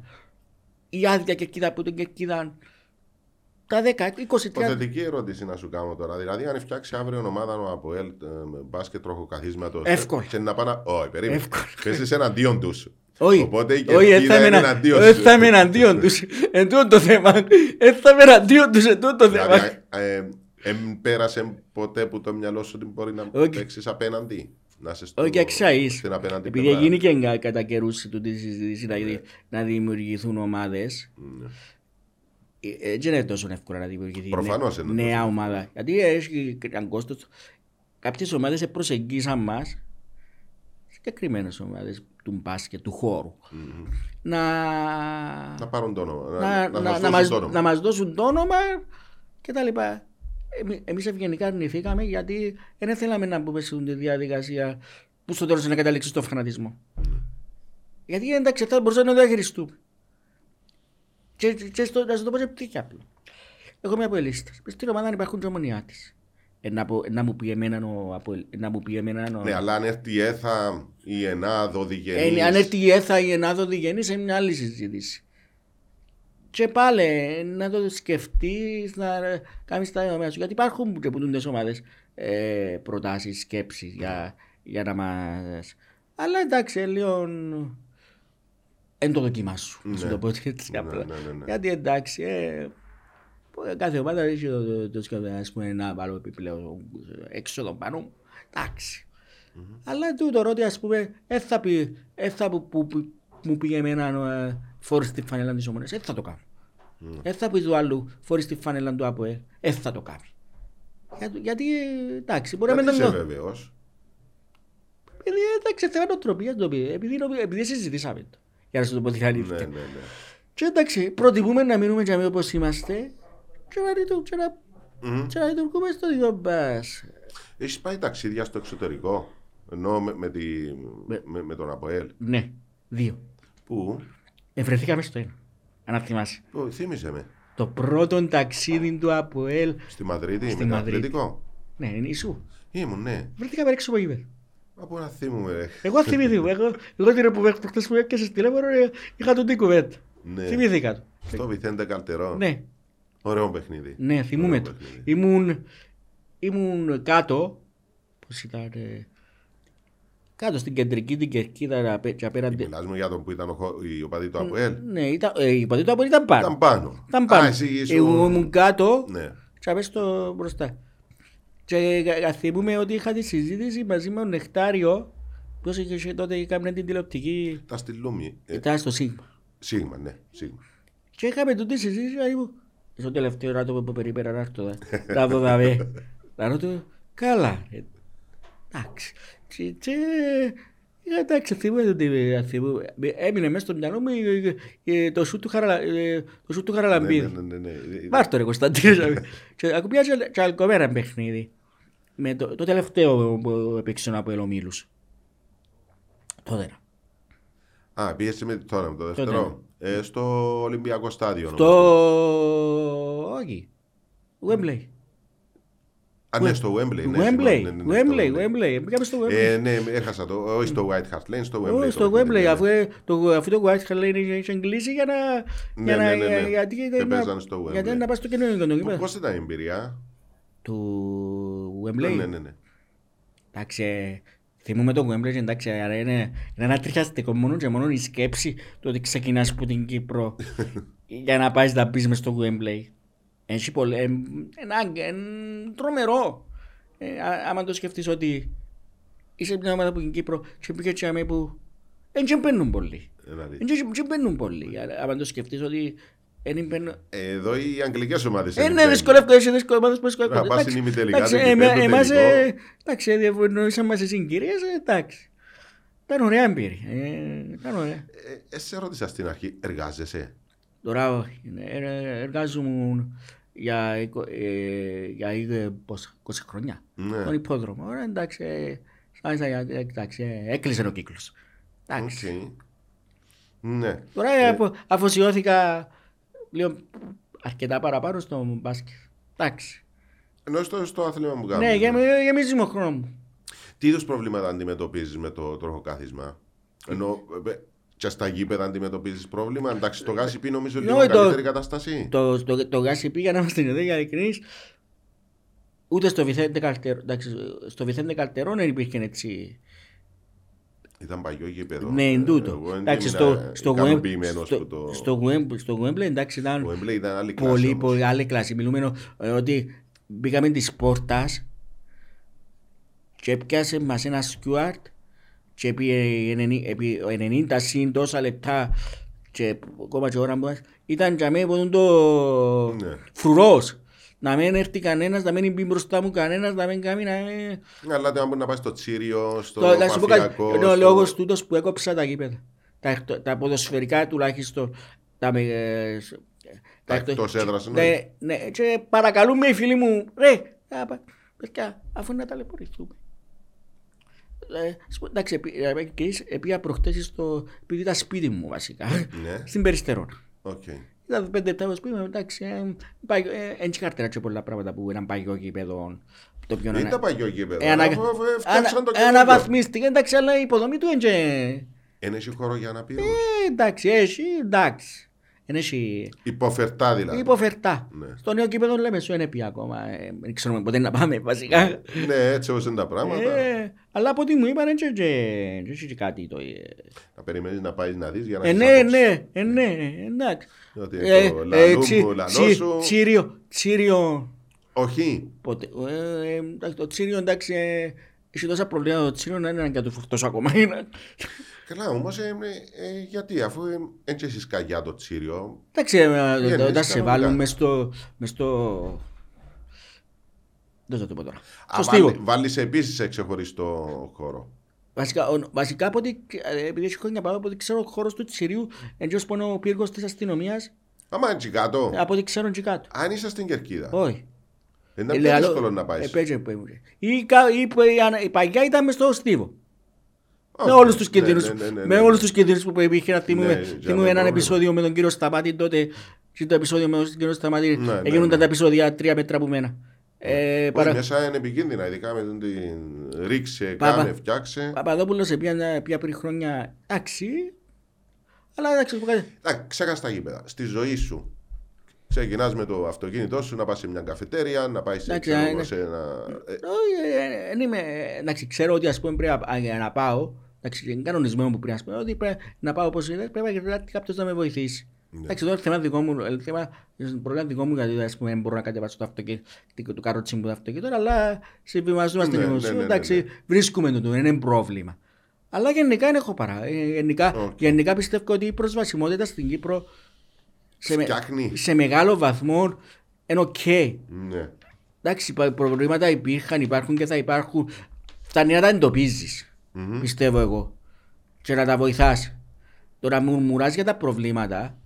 Speaker 1: Η άδεια Κερκίδα από την Κερκίδα τα 10, 20, 30.
Speaker 2: Υποθετική ερώτηση να σου κάνω τώρα. Δηλαδή, αν φτιάξει αύριο ομάδα ο Αποέλ ε, με μπάσκετ τροχοκαθίσματο.
Speaker 1: Εύκολα.
Speaker 2: Και να πάνε. Όχι, περίμενε.
Speaker 1: Εύκολα.
Speaker 2: Πέσεις εναντίον τους.
Speaker 1: Όχι,
Speaker 2: Οπότε η
Speaker 1: όχι,
Speaker 2: κερκίδα
Speaker 1: θα
Speaker 2: είναι
Speaker 1: είμαι
Speaker 2: εναντίον
Speaker 1: όχι,
Speaker 2: σου.
Speaker 1: θα είμαι εναντίον τους. Εν τούτο το θέμα. Ε, θα είμαι εναντίον τους, εν τούτο το θέμα.
Speaker 2: Δηλαδή, ε, εμ πέρασε ποτέ που το μυαλό σου ότι μπορεί να
Speaker 1: Όχι.
Speaker 2: παίξεις απέναντι; Να σε στο,
Speaker 1: Όχι εξαΐς.
Speaker 2: στην απέναντι
Speaker 1: Επειδή
Speaker 2: πλευρά.
Speaker 1: γίνει και κα- κατά καιρούς τούτη η συζήτηση δηλαδή, να δημιουργηθούν ομάδες.
Speaker 2: Ναι.
Speaker 1: Ε, Δεν είναι τόσο εύκολο να δημιουργηθεί
Speaker 2: Προφανώς
Speaker 1: νε-
Speaker 2: είναι
Speaker 1: νέα
Speaker 2: τόσο.
Speaker 1: ομάδα. Γιατί έχει έναν κόστος. Κάποιες ομάδες προσεγγίσαν μας, συγκεκριμένες ομάδες του μπάσκετ, του χώρου, να,
Speaker 2: Να πάρουν το όνομα.
Speaker 1: να,
Speaker 2: Να,
Speaker 1: να,
Speaker 2: να,
Speaker 1: να,
Speaker 2: μας
Speaker 1: μας,
Speaker 2: δώσουν το όνομα.
Speaker 1: να μας δώσουν το όνομα και τα λοιπά. Εμεί- Εμείς ευγενικά αρνηθήκαμε γιατί δεν θέλαμε να μπούμε σε τη διαδικασία που στο τέλος να καταλήξει στο φανατισμό. Γιατί εντάξει, θα μπορούσαμε να το διαχειριστούμε. Και, και στο, να σου το πω σε πιο απλό. Έχω μια αποελίστας. Στην ομάδα αν υπάρχουν και ομονιάτες. Ε, να, πω- να μου πει εμένα ο Αποελ- να μου πει εμένα ο...
Speaker 2: Ναι, αλλά αν έρθει η ΕΘΑ, η ΕΝΑΔ, ο
Speaker 1: Ε,
Speaker 2: Διγενής,
Speaker 1: αν έρθει η ΕΘΑ ή η ΕΝΑΔΟ Διγενής είναι μια άλλη συζήτηση. Και πάλι ε, να το σκεφτείς, να κάνεις τα δεδομένα σου. Γιατί υπάρχουν και που τούντες ομάδες ε, προτάσεις, σκέψεις για, για να μας... Αλλά εντάξει, ε, λίγο εν το δοκιμάσου. Να σου
Speaker 2: Ναι.
Speaker 1: το πω έτσι
Speaker 2: Ναι,
Speaker 1: απλά.
Speaker 2: ναι, ναι, ναι.
Speaker 1: Γιατί εντάξει, ε, κάθε ομάδα έχει το, το, το, σκέφτο, ας πούμε, ένα βάλω επιπλέον έξοδο πάνω μου. Εντάξει. Αλλά τούτο ότι ας πούμε, δεν θα πει, δεν θα που, που, που, μου πήγε εμένα ε, φόρη στη φανέλα της ομονίας, δεν θα το κάνω. Δεν θα πεις του άλλου φόρη στη φανέλα του ΑΠΟΕ, δεν θα το κάνεις. Γιατί, γιατί ε, εντάξει, μπορεί να
Speaker 2: Γιατί
Speaker 1: μην
Speaker 2: είσαι
Speaker 1: τον
Speaker 2: βέβαιος;
Speaker 1: Επειδή εντάξει, θέμα νοοτροπίας το πει, επειδή, νομι- επειδή συζητήσαμε το. Για να σου το πω την
Speaker 2: Ναι,
Speaker 1: αλήθεια.
Speaker 2: ναι, ναι.
Speaker 1: Και εντάξει, προτιμούμε να μείνουμε για όπως είμαστε και να λειτου- και να-
Speaker 2: Μμμ.
Speaker 1: και να λειτουργούμε στο δικό μας.
Speaker 2: Έχεις πάει ταξίδια στο εξωτερικό. Ενώ με, με, τη,
Speaker 1: Με-
Speaker 2: με, με τον ΑΠΟΕΛ;
Speaker 1: Ναι, δύο.
Speaker 2: Πού;
Speaker 1: Ευρεθήκαμε στο ένα. Αν θυμάσαι.
Speaker 2: Πού, Θύμισε με.
Speaker 1: Το πρώτο ταξίδι του ΑΠΟΕΛ.
Speaker 2: Στη Μαδρίτη,
Speaker 1: Στη
Speaker 2: με το
Speaker 1: Μαδρίτη.
Speaker 2: αθλητικό.
Speaker 1: Ναι, είναι ισού.
Speaker 2: Ήμουν, ναι.
Speaker 1: Βρεθήκαμε έξω από γήπεδο.
Speaker 2: Από να θυμούμε, ρε.
Speaker 1: Εγώ θυμήθηκα. Εγώ, εγώ την που χτες που έπιασες τηλέφωνο ε, είχα τον την κουβέντα.
Speaker 2: Ναι.
Speaker 1: Θυμήθηκα το.
Speaker 2: Στο Βιθέντε Καλτερό.
Speaker 1: Ναι,
Speaker 2: Ωραίο παιχνίδι.
Speaker 1: ναι, θυμούμαι
Speaker 2: Ωραίο
Speaker 1: το.
Speaker 2: παιχνίδι.
Speaker 1: Ήμουν, ήμουν κάτω. Πώς ήταν. Ε, Κάτω στην κεντρική την κερκίδα απέ- και απέναντι.
Speaker 2: Μιλάς μου για τον που ήταν ο, χω- η οπαδή του ΑΠΟΕΛ.
Speaker 1: Ναι, ήταν, ε, η πατή του Απόλλη ήταν πάνω.
Speaker 2: Ήταν πάνω.
Speaker 1: Ήταν πάνω.
Speaker 2: Α, εσύ ήσουν-
Speaker 1: Εγώ ήμουν κάτω
Speaker 2: Ναι.
Speaker 1: και απ' στο μπροστά. Και κα- κα- θυμούμαι ότι είχα τη συζήτηση μαζί με τον Νεκτάριο ποιος είχε τότε έκανε την τηλεοπτική
Speaker 2: Ήταν στη Λούμι. Ε,
Speaker 1: ήταν στο Σίγμα.
Speaker 2: Σίγμα, ναι. Σίγμα.
Speaker 1: Και είχαμε τούτη συζήτηση και μου στο τελευταίο ράτο που περίπερα να έρθω δα- να δω δαβέ. Να ρωτώ, καλά. ρε. Εντάξει. Και- Και ε, εντάξει, θυμούμαι ότι ε, θυμούμαι. έμεινε μέσα στο μυαλό μου ε, ε, το σου του Χαραλα- ε, το σου του
Speaker 2: Ναι,
Speaker 1: Χαραλαμπίδη.
Speaker 2: ναι, ναι, ναι, ναι.
Speaker 1: Μάρτο ρε Κωνσταντίνο. Και ακουπιά και αλκομέρα παιχνίδι. Με το, το τελευταίο που έπαιξε από Ελομίλους. Τότε.
Speaker 2: Α, πίεσε με τώρα με το
Speaker 1: Τότε,
Speaker 2: δεύτερο. Ε, στο Ολυμπιακό στάδιο.
Speaker 1: Το...
Speaker 2: νομίζω.
Speaker 1: Όχι. Wembley.
Speaker 2: Α, ναι, στο Wembley. ναι,
Speaker 1: Wembley.
Speaker 2: συγγνώμη, ναι, ναι, ναι, στο
Speaker 1: Wembley. Wembley. Πήγαμε στο Wembley.
Speaker 2: Ε, ναι, έχασα το. Όχι στο White Hart Lane, στο Wembley.
Speaker 1: Όχι,
Speaker 2: το
Speaker 1: στο
Speaker 2: παιχνίδι,
Speaker 1: Wembley,
Speaker 2: ναι.
Speaker 1: αφού ε, το, αφού το White Hart Lane είχε εγκλήσει για να...
Speaker 2: Ναι,
Speaker 1: για να-
Speaker 2: ναι, ναι, ναι.
Speaker 1: Γιατί
Speaker 2: Και
Speaker 1: ήταν να-
Speaker 2: παίζανε στο Wembley.
Speaker 1: γιατί να πας στο καινούργιο το γήπεδο.
Speaker 2: Πώς ήταν η εμπειρία;
Speaker 1: Του
Speaker 2: Ναι,
Speaker 1: Wembley;
Speaker 2: ναι, ναι. ναι.
Speaker 1: Εντάξει, ε, θυμούμαι το Wembley και εντάξει, άρα είναι, είναι ένα τριχιαστικό μόνο και μόνο η σκέψη του ότι ξεκινάς από την Κύπρο για να πάεις να μπεις μες στο Wembley. Έχει πολύ, ε, ένα, ε, τρομερό. Ε, α- άμα το σκεφτείς ότι είσαι μια ομάδα από την Κύπρο και πήγε και αμέ που δεν και μπαίνουν πολλοί.
Speaker 2: Ένα δι-
Speaker 1: Δεν και- και μπαίνουν πολλοί. Α- Άμα το σκεφτείς ότι δεν μπαίνουν...
Speaker 2: Εδώ οι αγγλικές ομάδες
Speaker 1: Ε,
Speaker 2: είναι
Speaker 1: ναι,
Speaker 2: μπαίνουν.
Speaker 1: δυσκολεύκο, έχει δυσκολεύκο, ομάδες που δυσκολεύκονται.
Speaker 2: Να πας
Speaker 1: Εντάξει,
Speaker 2: στην ημιτελικά,
Speaker 1: εντάξει,
Speaker 2: δεν
Speaker 1: ε,
Speaker 2: κυπέλλου,
Speaker 1: εμά- εμάς,
Speaker 2: τελικό.
Speaker 1: ε, εντάξει, εν ευνοήσαν μας οι συγκυρίες, ε, εντάξει. Ήταν ωραία εμπειρία. ε, Ήταν ωραία.
Speaker 2: Ε, ε, σε ρώτησα στην αρχή, εργάζεσαι;
Speaker 1: Τώρα όχι, ναι, ε, εργάζομαι για, εικο- ε, για ε, πόσα, 20 χρόνια.
Speaker 2: Ναι.
Speaker 1: Τον ιππόδρομο. Ωραία, εντάξει, ε, σαν- σαν- εντάξει, ε, έκλεισε ο κύκλος. Εντάξει.
Speaker 2: Οκ. Ναι.
Speaker 1: Τώρα ε, απο- αφοσιώθηκα λίγο αρκετά παραπάνω στο μπάσκετ. Εντάξει.
Speaker 2: Ενώ στο, στο άθλημα που κάνουμε.
Speaker 1: Ναι, γεμι- γεμίζει μου ο χρόνος μου.
Speaker 2: Τι είδους προβλήματα αντιμετωπίζεις με το τροχοκάθισμα. Ενώ ε, και στα γήπεδα αντιμετωπίζεις πρόβλημα. Εντάξει, το γάσι πει νομίζω λίγο
Speaker 1: Ναι, το-
Speaker 2: καλύτερη κατάσταση.
Speaker 1: Το, το, το γάσι πήγα να είμαστε εδώ για ειλικρινείς. Ούτε στο Βιθέντε Καλτερό, εντάξει, στο Βιθέντε Καλτερό δεν υπήρχε έτσι.
Speaker 2: Ήταν παγιό γήπεδο.
Speaker 1: Ναι,
Speaker 2: Ε,
Speaker 1: εν τούτο.
Speaker 2: Εγώ δεν
Speaker 1: Εντάξει,
Speaker 2: ήμουν
Speaker 1: στο, στο, Wem-
Speaker 2: ικανοποιημένος
Speaker 1: στο,
Speaker 2: που το...
Speaker 1: στο, Wem- στο Wembley, εντάξει,
Speaker 2: Ο
Speaker 1: ήταν
Speaker 2: Wembley ήταν άλλη κλάση
Speaker 1: πολύ,
Speaker 2: όμως.
Speaker 1: πολύ άλλη κλάση. Μιλούμε ε, ότι μπήκαμε της πόρτας και έπιασε μας ένα σκιουάρτ και επί, ενενή- επί 90 συν τόσα λεπτά και ακόμα και ώρα που μας, ήταν για μένα που το
Speaker 2: Ναι.
Speaker 1: φρουρός. Να μην έρθει κανένας, να μην μπει μπροστά μου κανένας, να μην κάνει να...
Speaker 2: Αλλά δεν μπορεί να πάει στο Τσίριο, στο
Speaker 1: Το, να σου πω κάτι,
Speaker 2: Παφιακό.
Speaker 1: είναι ο
Speaker 2: στο-
Speaker 1: λόγος τούτος που έκοψα τα γήπεδα. Τα, εκτο- τα ποδοσφαιρικά τουλάχιστον. Τα, με, ε, σ-
Speaker 2: Τα
Speaker 1: εκτο-
Speaker 2: εκτός έδρας
Speaker 1: ναι,
Speaker 2: εννοείς;
Speaker 1: ναι, και παρακαλούμε οι φίλοι μου, ρε, α, πα- παιδιά, αφού να ταλαιπωρηθούμε. Ε, ας πω, εντάξει, επί- ε, και εις- επήγα προχτές στο, επειδή ήταν σπίτι μου βασικά,
Speaker 2: Ναι,
Speaker 1: στην Περιστερώνα.
Speaker 2: οκ.
Speaker 1: Ήταν πέντε λεπτά στο σπίτι μου, εντάξει, ε, πάει- ε, εν τσικάρτερα και πολλά πράγματα που ήταν παγιό γήπεδο. Το πιο
Speaker 2: Δεν
Speaker 1: ανα-
Speaker 2: ήταν παγιό γήπεδο.
Speaker 1: ε, ανα-
Speaker 2: αφού- αφού φτιάξαν το
Speaker 1: ανα-
Speaker 2: καινούργιο.
Speaker 1: Αναβαθμίστηκε, εντάξει, αλλά η υποδομή του είναι.
Speaker 2: Εν έχει χώρο για να πει.
Speaker 1: Ε, εντάξει, έχει, εντάξει. Δεν έχει
Speaker 2: Υποφερτά δηλαδή.
Speaker 1: υποφερτά.
Speaker 2: Ναι.
Speaker 1: Στο νέο κήπεδο λέμε σου είναι πια ακόμα. ε, Δεν ξέρουμε πότε να πάμε βασικά.
Speaker 2: Ναι, έτσι όπως είναι τα πράγματα.
Speaker 1: Ε, Αλλά από ό,τι μου είπαν, έτσι και έτσι και κάτι το... ε.
Speaker 2: Να περιμένεις να πάεις να δεις για να
Speaker 1: Ε,
Speaker 2: έχεις
Speaker 1: ναι,
Speaker 2: άποψη.
Speaker 1: ναι, ε, ναι, εντάξει.
Speaker 2: Ότι
Speaker 1: Ε,
Speaker 2: το
Speaker 1: ε,
Speaker 2: λαλού
Speaker 1: τσι-
Speaker 2: μου, λαλό
Speaker 1: τσι-
Speaker 2: σου.
Speaker 1: Τσίριο, τσίριο,
Speaker 2: Όχι.
Speaker 1: ποτέ. Ε, ε, εντάξει, το τσίριο, εντάξει, ε, έχει τόσα προβλήματα το τσίριο να είναι να του φορτώσω ακόμα. Είναι-
Speaker 2: Καλά, όμως ε, ε, ε, γιατί αφού ε, έτσι έχεις καγιά το τσίριο.
Speaker 1: Εντάξει, ε,
Speaker 2: είναι
Speaker 1: όταν σε
Speaker 2: κανονικά.
Speaker 1: βάλουν μες στο... μες στο... Δεν θα το πω τώρα. Στο
Speaker 2: Α,
Speaker 1: στίβο.
Speaker 2: βάλει- Βάλεις επίσης σε ξεχωριστό χώρο.
Speaker 1: Βασικά, ο- βασικά από ό,τι, ε, επειδή έχει χρόνια πάω, από ό,τι ξέρω ο χώρος του Τσιρίου, εντός που είναι ο πύργος της αστυνομίας,
Speaker 2: Άμα έτσι κάτω.
Speaker 1: από ό,τι ξέρω και κάτω.
Speaker 2: Αν είσαι στην Κερκίδα.
Speaker 1: Όχι.
Speaker 2: Είναι
Speaker 1: Ε,
Speaker 2: πιο
Speaker 1: λέω,
Speaker 2: δύσκολο να πάεις.
Speaker 1: ε, πέτσε, πέ μου. Ή, κα- ή, που η ανα- η παγιά ήταν μες στο στίβο. Με
Speaker 2: Όχι.
Speaker 1: όλους τους
Speaker 2: Ναι,
Speaker 1: κινδύνους,
Speaker 2: ναι, ναι, ναι,
Speaker 1: με
Speaker 2: ναι.
Speaker 1: όλους τους κινδύνους που υπήρχε. Να θυμούμε,
Speaker 2: Ναι,
Speaker 1: θυμούμε
Speaker 2: για
Speaker 1: έναν
Speaker 2: πρόβλημα.
Speaker 1: επεισόδιο με τον κύριο Σταμάτη τότε. Και το επεισόδιο με τον κύριο Σταμάτη
Speaker 2: Ναι, ναι,
Speaker 1: έγιναν
Speaker 2: ναι.
Speaker 1: τα επεισόδια τρία μέτρα από μένα. Ε,
Speaker 2: Όχι,
Speaker 1: παρα...
Speaker 2: Μέσα είναι επικίνδυνα, ειδικά με την ρίξε,
Speaker 1: Παπα-
Speaker 2: κάνε, φτιάξε.
Speaker 1: Παπαδόπουλος πια, πια πριν χρόνια εντάξει. Αλλά εντάξει, που κάτι.
Speaker 2: Εντάξει, ξέχασε τα γήπεδα. Στη ζωή σου. Ξεκινάς με το αυτοκίνητό σου να πας σε μια καφετέρια, να πάει σε,
Speaker 1: Εντάξει,
Speaker 2: ξέρω,
Speaker 1: είναι-
Speaker 2: σε ένα. ε,
Speaker 1: Όχι, ε, ε, δεν είμαι. Εντάξει, ξέρω ότι ας πούμε πρέπει να, για να πάω. Εντάξει, είναι κανονισμένο που πρέπει να πούμε ότι πρέπει να πάω όπως είναι, πρέπει να κάποιος να με βοηθήσει.
Speaker 2: Ναι.
Speaker 1: Εντάξει, τώρα θέμα δικό μου, ε, θέμα, πρόβλημα δικό μου γιατί ας πούμε, δεν μπορώ να κατεβάσω το αυτοκίνητο, το καρότσι μου το αυτοκίνητο, αλλά συμβιβαζόμαστε
Speaker 2: Ναι,
Speaker 1: λίγο
Speaker 2: ναι,
Speaker 1: σου,
Speaker 2: ναι, ναι,
Speaker 1: εντάξει,
Speaker 2: ναι.
Speaker 1: βρίσκουμε το, το, δεν είναι πρόβλημα. Αλλά γενικά δεν έχω παρά. Ε, Γενικά,
Speaker 2: Οκ.
Speaker 1: γενικά πιστεύω ότι η προσβασιμότητα στην Κύπρο σε, με-
Speaker 2: Φτιάχνει.
Speaker 1: σε μεγάλο βαθμό είναι οκ.
Speaker 2: Ναι.
Speaker 1: Εντάξει, πα- προβλήματα υπήρχαν, υπάρχουν και θα υπάρχουν. Φτάνει να τα εντοπίζεις,
Speaker 2: Μμμ.
Speaker 1: πιστεύω εγώ. Και να τα βοηθάς. Τώρα μουρμουρά για τα προβλήματα,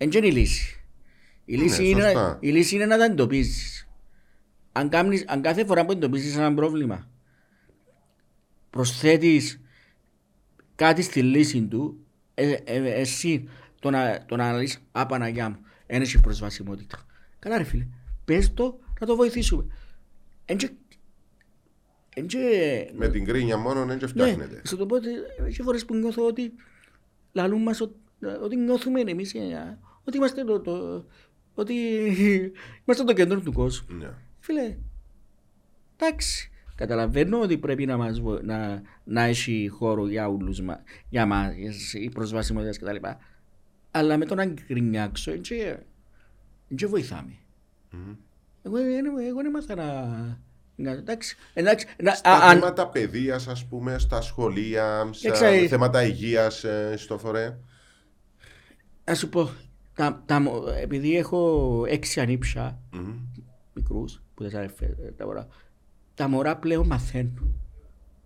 Speaker 1: δεν είναι η λύση. Η λύση,
Speaker 2: Ναι,
Speaker 1: είναι,
Speaker 2: σωστά.
Speaker 1: η λύση είναι να τα εντοπίζει. Αν, κάνεις- αν κάθε φορά που εντοπίζει ένα πρόβλημα, προσθέτεις κάτι στη λύση του, ε, ε, εσύ το να, το να αναλύσεις, «Α, Παναγιά μου, δεν έχει προσβασιμότητα». Καλά ρε φίλε, πες το να το βοηθήσουμε. Εν και- εν και-
Speaker 2: Με την κρίνια μόνο δεν
Speaker 1: ναι,
Speaker 2: φτιάχνεται.
Speaker 1: στο το πω ότι έχει φορές που νιώθω ότι λαλούν μας ότι, ότι νιώθουμε εμείς ε, ότι είμαστε το, το, ότι είμαστε το κέντρο του κόσμου.
Speaker 2: Ναι.
Speaker 1: Φίλε, εντάξει. Καταλαβαίνω ότι πρέπει να, μας, βο- να, να έχει χώρο για όλους μα, για μας, η προσβασιμότητας κτλ. Αλλά με το να γκρινιάξω, δεν βοηθάμε.
Speaker 2: Μμμ.
Speaker 1: Εγώ, εγώ, εγώ δεν έμαθα να... να- Εντάξει, εντάξει, να,
Speaker 2: Στα
Speaker 1: α, αν-
Speaker 2: θέματα παιδείας, ας πούμε, στα σχολεία, στα
Speaker 1: Εξα-
Speaker 2: θέματα υγείας στο φορέ.
Speaker 1: να σου πω, τα, τα, μω- επειδή έχω έξι ανήψια
Speaker 2: Μμμ.
Speaker 1: μικρούς, που δεν αρεφέ, τα μωρά, τα μωρά πλέον μαθαίνουν.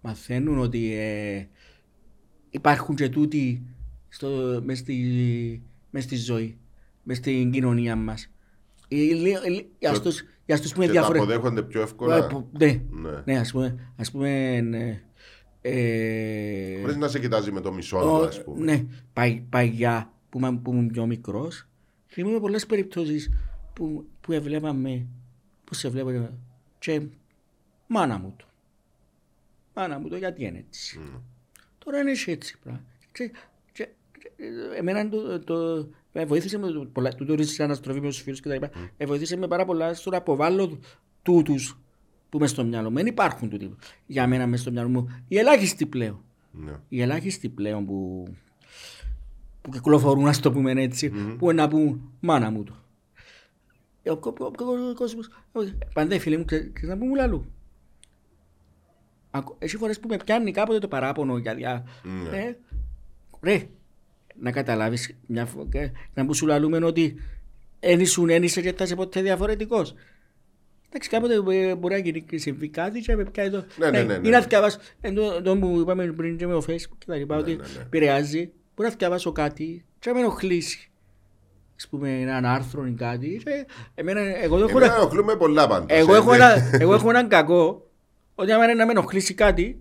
Speaker 1: Μαθαίνουν ότι ε, υπάρχουν και τούτοι στο, μες, στη, μες στη ζωή, μες στην κοινωνία μας. Ε, λι- λι- Για
Speaker 2: Και-
Speaker 1: αυτούς, για αυτούς που είναι
Speaker 2: Και τα
Speaker 1: διαφορετικοί.
Speaker 2: αποδέχονται πιο
Speaker 1: Ε,
Speaker 2: εύκολα.
Speaker 1: που- Ναι,
Speaker 2: Ναι.
Speaker 1: ναι, ας πούμε, ας πούμε, ναι, ε,
Speaker 2: Χωρίς να σε κοιτάζει με το μισό,
Speaker 1: ο-
Speaker 2: ας πούμε.
Speaker 1: Ναι, πα, παγιά που, ήμουν- που ήμουν πιο μικρός, θυμάμαι πολλές περιπτώσεις που, που έβλεπαμε, που σε βλέπω και μάνα μου το. Μάνα μου το, γιατί είναι έτσι.
Speaker 2: Μμ.
Speaker 1: Τώρα είναι έτσι πράγμα. Και, και, και, εμένα το, το, με βοήθησε με το, πολλά, του τουρίσεις αναστροφής με τους φίλους και τα λοιπά. Ε, βοήθησε με πάρα πολλά στο να αποβάλω τούτους που μες στο μυαλό μου. Δεν υπάρχουν τούτοι για μένα μες στο μυαλό μου. Οι ελάχιστοι πλέον
Speaker 2: Ναι.
Speaker 1: οι ελάχιστοι πλέον που, που κυκλοφορούν, ας το πούμε έτσι, που είναι να πούν μάνα μου το. Ε, Ο, κο- ο, ο- ο κόσμος, ε, πάντα οι φίλοι μου, ξέρεις ξέρεις να πούν μου λαλού. Ακο- Έχει φορές που με πιάνει κάποτε το παράπονο για διά.
Speaker 2: Ναι.
Speaker 1: Ε, ρε, να καταλάβεις μια φο- και να μου σου λαλούμε ότι εν ήσουν, εν είσαι και θα είσαι ποτέ διαφορετικός. Εντάξει, κάποτε ε, μπορεί να γίνει και συμβεί κάτι και με πιάνει το...
Speaker 2: Ναι, ναι, ναι, ναι.
Speaker 1: Είναι να διαβάσω, εν τω- το που είπαμε πριν και με το facebook και τα λοιπά, ότι
Speaker 2: ναι, ναι.
Speaker 1: επηρεάζει, μπορεί να διαβάσω κάτι και να με ενοχλήσει. Ας πούμε έναν άρθρο ή κάτι και εμένα, εγώ το έχω
Speaker 2: Εμένα
Speaker 1: ένα-
Speaker 2: ενοχλούμε πολλά πάντως.
Speaker 1: εγώ
Speaker 2: ε,
Speaker 1: έχω,
Speaker 2: ναι.
Speaker 1: ένα, εγώ έχω έναν κακό ότι άμα να με ενοχλήσει κάτι,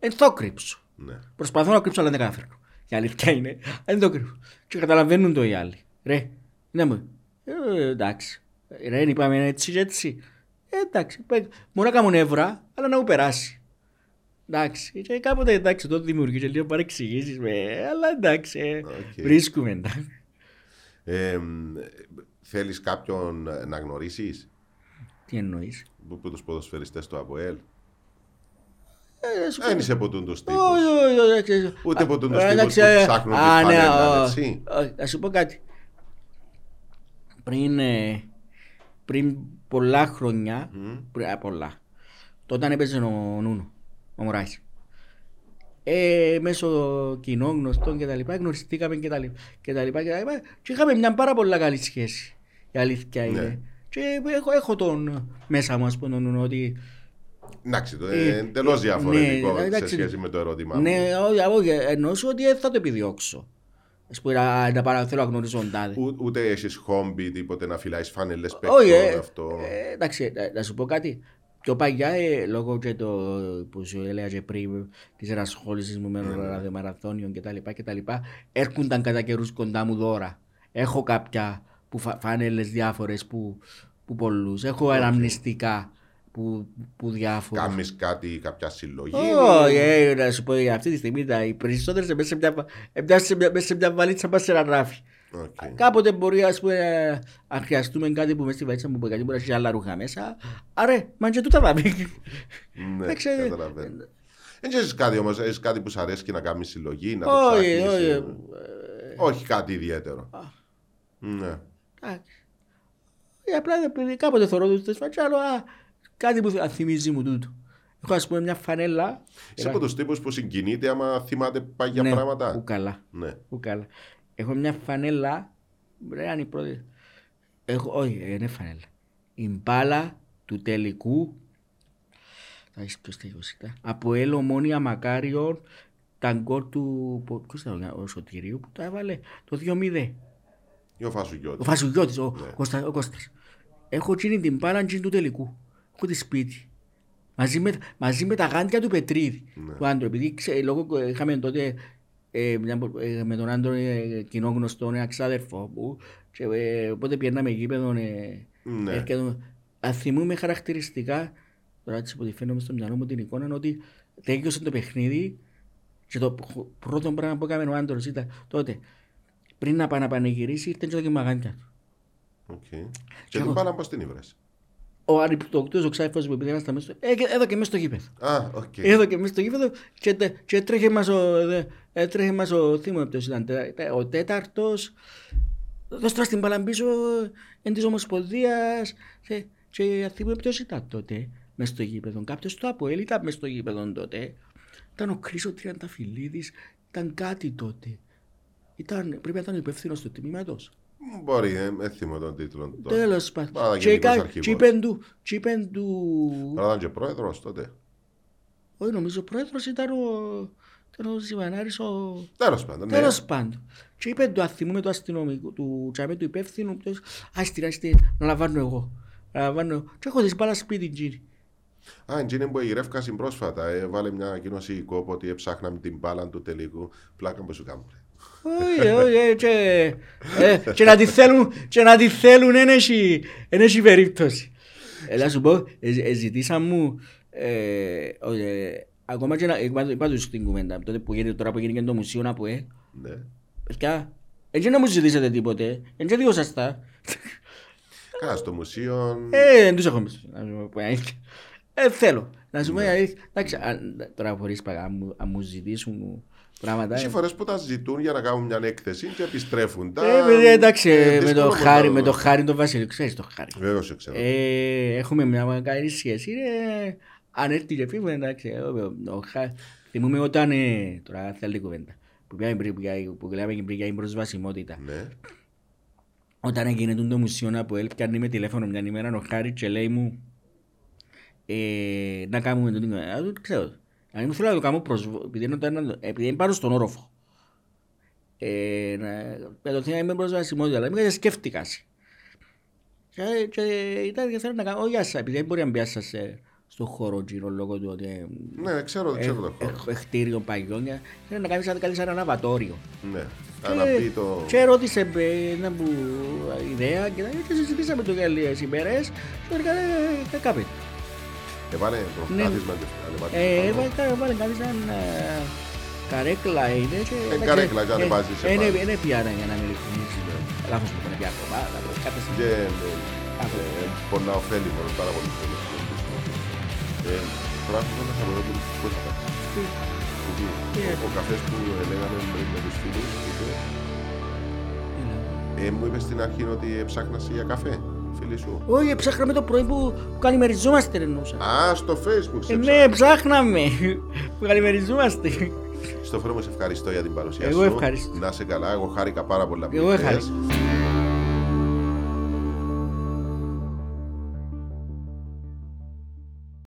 Speaker 1: δεν θα το κρύψω.
Speaker 2: Ναι.
Speaker 1: Προσπαθώ να κρύψω, αλλά δεν καταφέρνω. Η αλήθεια είναι, δεν το κρύβω. Και καταλαβαίνουν το οι άλλοι. Ρε, να μου, ε, εντάξει. Ρε, δεν είπαμε έτσι και έτσι. Ε, εντάξει, παι- μπορώ να κάνω νεύρα, αλλά να μου περάσει. Εντάξει, και κάποτε εντάξει, τότε δημιουργεί και λίγο παρεξηγήσεις με, αλλά εντάξει, ε,
Speaker 2: Οκ.
Speaker 1: βρίσκουμε εντάξει.
Speaker 2: Ε, μ, θέλεις κάποιον να γνωρίσεις;
Speaker 1: Τι εννοείς;
Speaker 2: που, που τους ποδοσφαιριστές του ΑΠΟΕΛ.
Speaker 1: Ε, σου πω-
Speaker 2: Δεν είσαι ποτούν τους τύπους.
Speaker 1: Όχι, όχι, όχι, εντάξει.
Speaker 2: Ούτε
Speaker 1: Α,
Speaker 2: από τους
Speaker 1: ε,
Speaker 2: τύπους
Speaker 1: εντάξει,
Speaker 2: που
Speaker 1: ε,
Speaker 2: ψάχνουν τη
Speaker 1: α, ναι,
Speaker 2: φανέλα,
Speaker 1: ο-
Speaker 2: έτσι.
Speaker 1: όχι, Να σου πω κάτι. Πριν, ε, πριν πολλά χρόνια, πριν, α, πολλά, τότε έπαιζε ο Νούνο, ο Μωράκης. Ε, μέσω κοινών γνωστών και τα λοιπά, γνωριστήκαμε και τα λοιπά και, τα λοιπά, και, τα λοιπά, και είχαμε μια πάρα πολλά καλή σχέση. Η αλήθεια είναι.
Speaker 2: Ναι.
Speaker 1: Και έχω, έχω τον μέσα μου, ας πούμε, τον Νούνο, ότι
Speaker 2: Εντάξει, το
Speaker 1: Ε,
Speaker 2: είναι εντελώς
Speaker 1: ε,
Speaker 2: διαφορετικό
Speaker 1: ναι,
Speaker 2: σε
Speaker 1: εντάξει.
Speaker 2: σχέση με το ερώτημά μου.
Speaker 1: Ναι, όχι, όχι, εννοούσα ότι δεν θα το επιδιώξω. Ας πούμε, να, να παρα, θέλω να γνωρίζω τον τάδε.
Speaker 2: Ού- Ούτε έχεις χόμπι, τίποτε να φυλάεις φάνελε
Speaker 1: Όχι, ε,
Speaker 2: παιχτών αυτό.
Speaker 1: ε, εντάξει, ε, να σου πω κάτι. Πιο παλιά, ε, λόγω και το που σου έλεγα και πριν, της ενασχόλησης μου με
Speaker 2: Ναι,
Speaker 1: το ραδιομαραθώνιο και τα λοιπά και τα λοιπά, έρχονταν κατά καιρούς κοντά μου δώρα. Έχω κάποια που φα, φάνελες διάφορες που, που πολλούς. Έχω αναμνηστικά που, που διάφορους.
Speaker 2: Κάμεις κάτι, κάποια συλλογή;
Speaker 1: Όχι, ε, να σου πω για αυτή τη στιγμή τα, οι περισσότερες μέσα σε μια, μέσα σε μια, μέσα σε μια βαλίτσα πας σε ένα ράφι.
Speaker 2: Οκ.
Speaker 1: Κάποτε μπορεί ας πούμε, αν χρειαστούμε κάτι που μέσα στη βαλίτσα μου που κάτι μπορεί να έχει άλλα ρούχα μέσα. Άρα, μα και τούτα πάμε.
Speaker 2: Ναι,
Speaker 1: Εντάξει,
Speaker 2: καταλαβαίνω. Δεν έχεις κάτι όμως, έχεις κάτι που σου αρέσει και να κάνεις συλλογή, να το
Speaker 1: Όχι,
Speaker 2: ψάχνεις.
Speaker 1: όχι.
Speaker 2: ε, Όχι κάτι ιδιαίτερο. Ναι.
Speaker 1: Εντάξει. Ε, Απλά επειδή κάποτε θωρώ τους τες φάτσες, άλλο α, κάτι που θα θυμίζει μου τούτο. Έχω ας πούμε μια φανέλα.
Speaker 2: Είσαι από τους τύπους που συγκινείται άμα θυμάται πάγια
Speaker 1: Ναι,
Speaker 2: πράγματα.
Speaker 1: που καλά.
Speaker 2: Ναι.
Speaker 1: Που καλά. Έχω μια φανέλα. Ρε, αν η πρώτη. Έχω, όχι, ε, είναι φανέλα. Η μπάλα του τελικού. Θα έχεις ποιος τα είκοσι, Από Ελ Ομόνια Μακάριον. Τα γκολ του. πο- Ποιος ήταν ο Σωτηρίου που τα έβαλε; Το 2-0.
Speaker 2: Ή ο Φασουγιώτης.
Speaker 1: Ο Φασουγιώτης, ο,
Speaker 2: Ναι.
Speaker 1: Κώστα, ο Κώστας. Έχω εκείνη την μπάλα εκείνη του τελικού. Έχω τη σπίτι. Μαζί με, μαζί με τα γάντια του Πετρίδη.
Speaker 2: Ναι.
Speaker 1: Του άντρου. Επειδή ξέ, λόγω, ε, είχαμε τότε ε, μια, ε, με τον άντρο ε, κοινό γνωστό, ένα ξάδερφο μου. Και, ε, οπότε πιέναμε γήπεδο. Ε,
Speaker 2: Ναι.
Speaker 1: έρχεται- Αν θυμούμαι χαρακτηριστικά, τώρα έτσι που τη φαίνομαι στο μυαλό μου την εικόνα, είναι ότι τέλειωσε το παιχνίδι και το πρώτο πράγμα που έκαμε ο άντρος ήταν τότε. Πριν να πάει να πανηγυρίσει, ήρθε και το μαγάντια του.
Speaker 2: Οκ. Και την μπάλα πώς την ήβρες.
Speaker 1: Ο ανυπτοκτός, ο ξάφος που επειδή ήμασταν μέσα στο... Ε, και- εδώ και μέσα στο γήπεδο.
Speaker 2: Α, οκ.
Speaker 1: Εδώ και μέσα στο γήπεδο και, τε- και τρέχε μας ο, δε- ε, τρέχε μας ο θύμο ποιος ήταν, τε- τε- ο τέταρτος. Δώσ' τώρα στην μπάλα πίσω εν της Ομοσπονδίας και, και θυμούμαι ποιος ήταν τότε μες στο γήπεδο. Κάποιος του Αποέλ ήταν μες στο γήπεδο τότε. Ήταν ο Κρίσο Τριανταφυλλίδης, ήταν κάτι τότε. Ήταν, πρέπει να ήταν ο υπεύθυνος του τμήματος.
Speaker 2: Μπορεί, ε, δεν θυμώ τον τίτλο. τώρα.
Speaker 1: Τέλος πάντων.
Speaker 2: Πάρα
Speaker 1: Και
Speaker 2: γενικός
Speaker 1: κα-
Speaker 2: αρχηγός.
Speaker 1: και είπεν του, και είπεν του,
Speaker 2: Τώρα ήταν και πρόεδρος τότε.
Speaker 1: όχι νομίζω ο πρόεδρος ήταν ο, ήταν ο Ζιβανάρης ο...
Speaker 2: Τέλος πάντων. ναι.
Speaker 1: Τέλος πάντων. Και είπε του αθυμού του αστυνομικού, του τσάμε του υπεύθυνου, ποιος, άστι, άστι, να λαμβάνω εγώ. Να λαμβάνω εγώ. Και έχω τις μπάλα σπίτι τζίνι.
Speaker 2: Α, εκείνη που η Ρεύκα πρόσφατα ε, βάλε μια κοινώση κόπο ότι έψαχναμε την μπάλα του τελικού. Πλάκα που σου κάνουν.
Speaker 1: Όχι, όχι, ε, και, ε, και να τη θέλουν, και να τη θέλουν, δεν έχει, δεν έχει περίπτωση. Έλα σου πω, ε, ε, ζητήσαν μου, ε, όχι, ε, ακόμα και να, είπα, είπα τους στην κουβέντα, τότε που γίνεται, τώρα που γίνεται το μουσείο να πω, ε,
Speaker 2: Ναι.
Speaker 1: παιδιά, έτσι να μου ζητήσετε τίποτε, έτσι δικό σας τα.
Speaker 2: Κάνα στο μουσείο.
Speaker 1: Ε, δεν τους έχω μέσα, να σου πω αλήθεια. Ε, θέλω, να σου πω η αλήθεια. Εντάξει, αν- τώρα χωρίς παγά, αν μου- αν μου ζητήσουν πράγματα,
Speaker 2: Έχει
Speaker 1: ε,
Speaker 2: φορέ που τα ζητούν για να κάνουν μια έκθεση και επιστρέφουν. Τα...
Speaker 1: Ε, παιδιά, εντάξει,
Speaker 2: ε,
Speaker 1: με
Speaker 2: δύσκολο
Speaker 1: το
Speaker 2: μπορεί
Speaker 1: χάρη,
Speaker 2: να
Speaker 1: με
Speaker 2: το
Speaker 1: το
Speaker 2: δω.
Speaker 1: χάρη τον Βασίλειο, ξέρεις το χάρη.
Speaker 2: Βεβαίως το ξέρω.
Speaker 1: Ε, έχουμε μια καλή σχέση, ε, αν έρθει και φύγουμε, εντάξει, ε, ο- ο Χάρη- θυμούμαι όταν, ε, τώρα θέλει κουβέντα, που πήγαμε πριν, για- που λέγαμε και πριν για την προσβασιμότητα.
Speaker 2: Ναι.
Speaker 1: Όταν έγινε το μουσείο από ελ, πιάνει με τηλέφωνο μια ημέρα ο Χάρη και λέει μου ε, να κάνουμε το τίνο. Α, δεν ξέρω. Αν μου θέλω να το κάνω προσβο... επειδή, είναι, όταν- επειδή είναι πάνω στον όροφο. Ε, να, με το θέμα είμαι προσβασιμότητα, αλλά μην σκέφτηκας. σε. Και, και ήταν και θέλω να κάνω, όχι γεια σας, επειδή δεν μπορεί να μπει σας ε, στον χώρο γύρω λόγω του ότι ε,
Speaker 2: Ναι, ξέρω, ξέρω το χώρο.
Speaker 1: έχω κτίριο παγιόν και θέλω να κάνεις κάτι σαν ένα αναβατόριο.
Speaker 2: Ναι. Αναπεί το.
Speaker 1: Και ρώτησε ε, ένα που ιδέα και, και συζητήσαμε το για λίγες ημέρες και τελικά ε, κάπου.
Speaker 2: Έβαλε προκράτισμα.
Speaker 1: Ε, έβαλε έβαλε κάτι σαν ε, καρέκλα είναι και...
Speaker 2: Ε, καρέκλα, για να βάζεις σε
Speaker 1: Είναι
Speaker 2: πάνω.
Speaker 1: είναι πιάνα για να με ειλικρινής. Λάθος μου πάνε πια κομμάτα, κάποια στιγμή.
Speaker 2: Και ε, πολλά ωφέλιμο, πάρα πολύ ωφέλιμο. Ε, Τώρα αυτό θα σας πω που πώς θα
Speaker 1: πει.
Speaker 2: Τι,
Speaker 1: Ε.
Speaker 2: Ο καφές που λέγαμε πριν με τους φίλους, είπε, ε, μου είπες στην αρχή ότι ψάχνας για καφέ, φίλοι σου.
Speaker 1: Όχι, ψάχναμε το πρωί που, που καλημεριζόμαστε εννοούσα.
Speaker 2: Α, στο facebook σε
Speaker 1: Ε,
Speaker 2: ψάχνω.
Speaker 1: ναι, ψάχναμε. Που καλημεριζόμαστε.
Speaker 2: Στο φρόνο σε ευχαριστώ για την παρουσία
Speaker 1: Εγώ
Speaker 2: σου.
Speaker 1: ευχαριστώ.
Speaker 2: Να είσαι καλά, εγώ χάρηκα πάρα πολλά που
Speaker 1: Εγώ
Speaker 2: ήρθες.
Speaker 1: χάρηκα.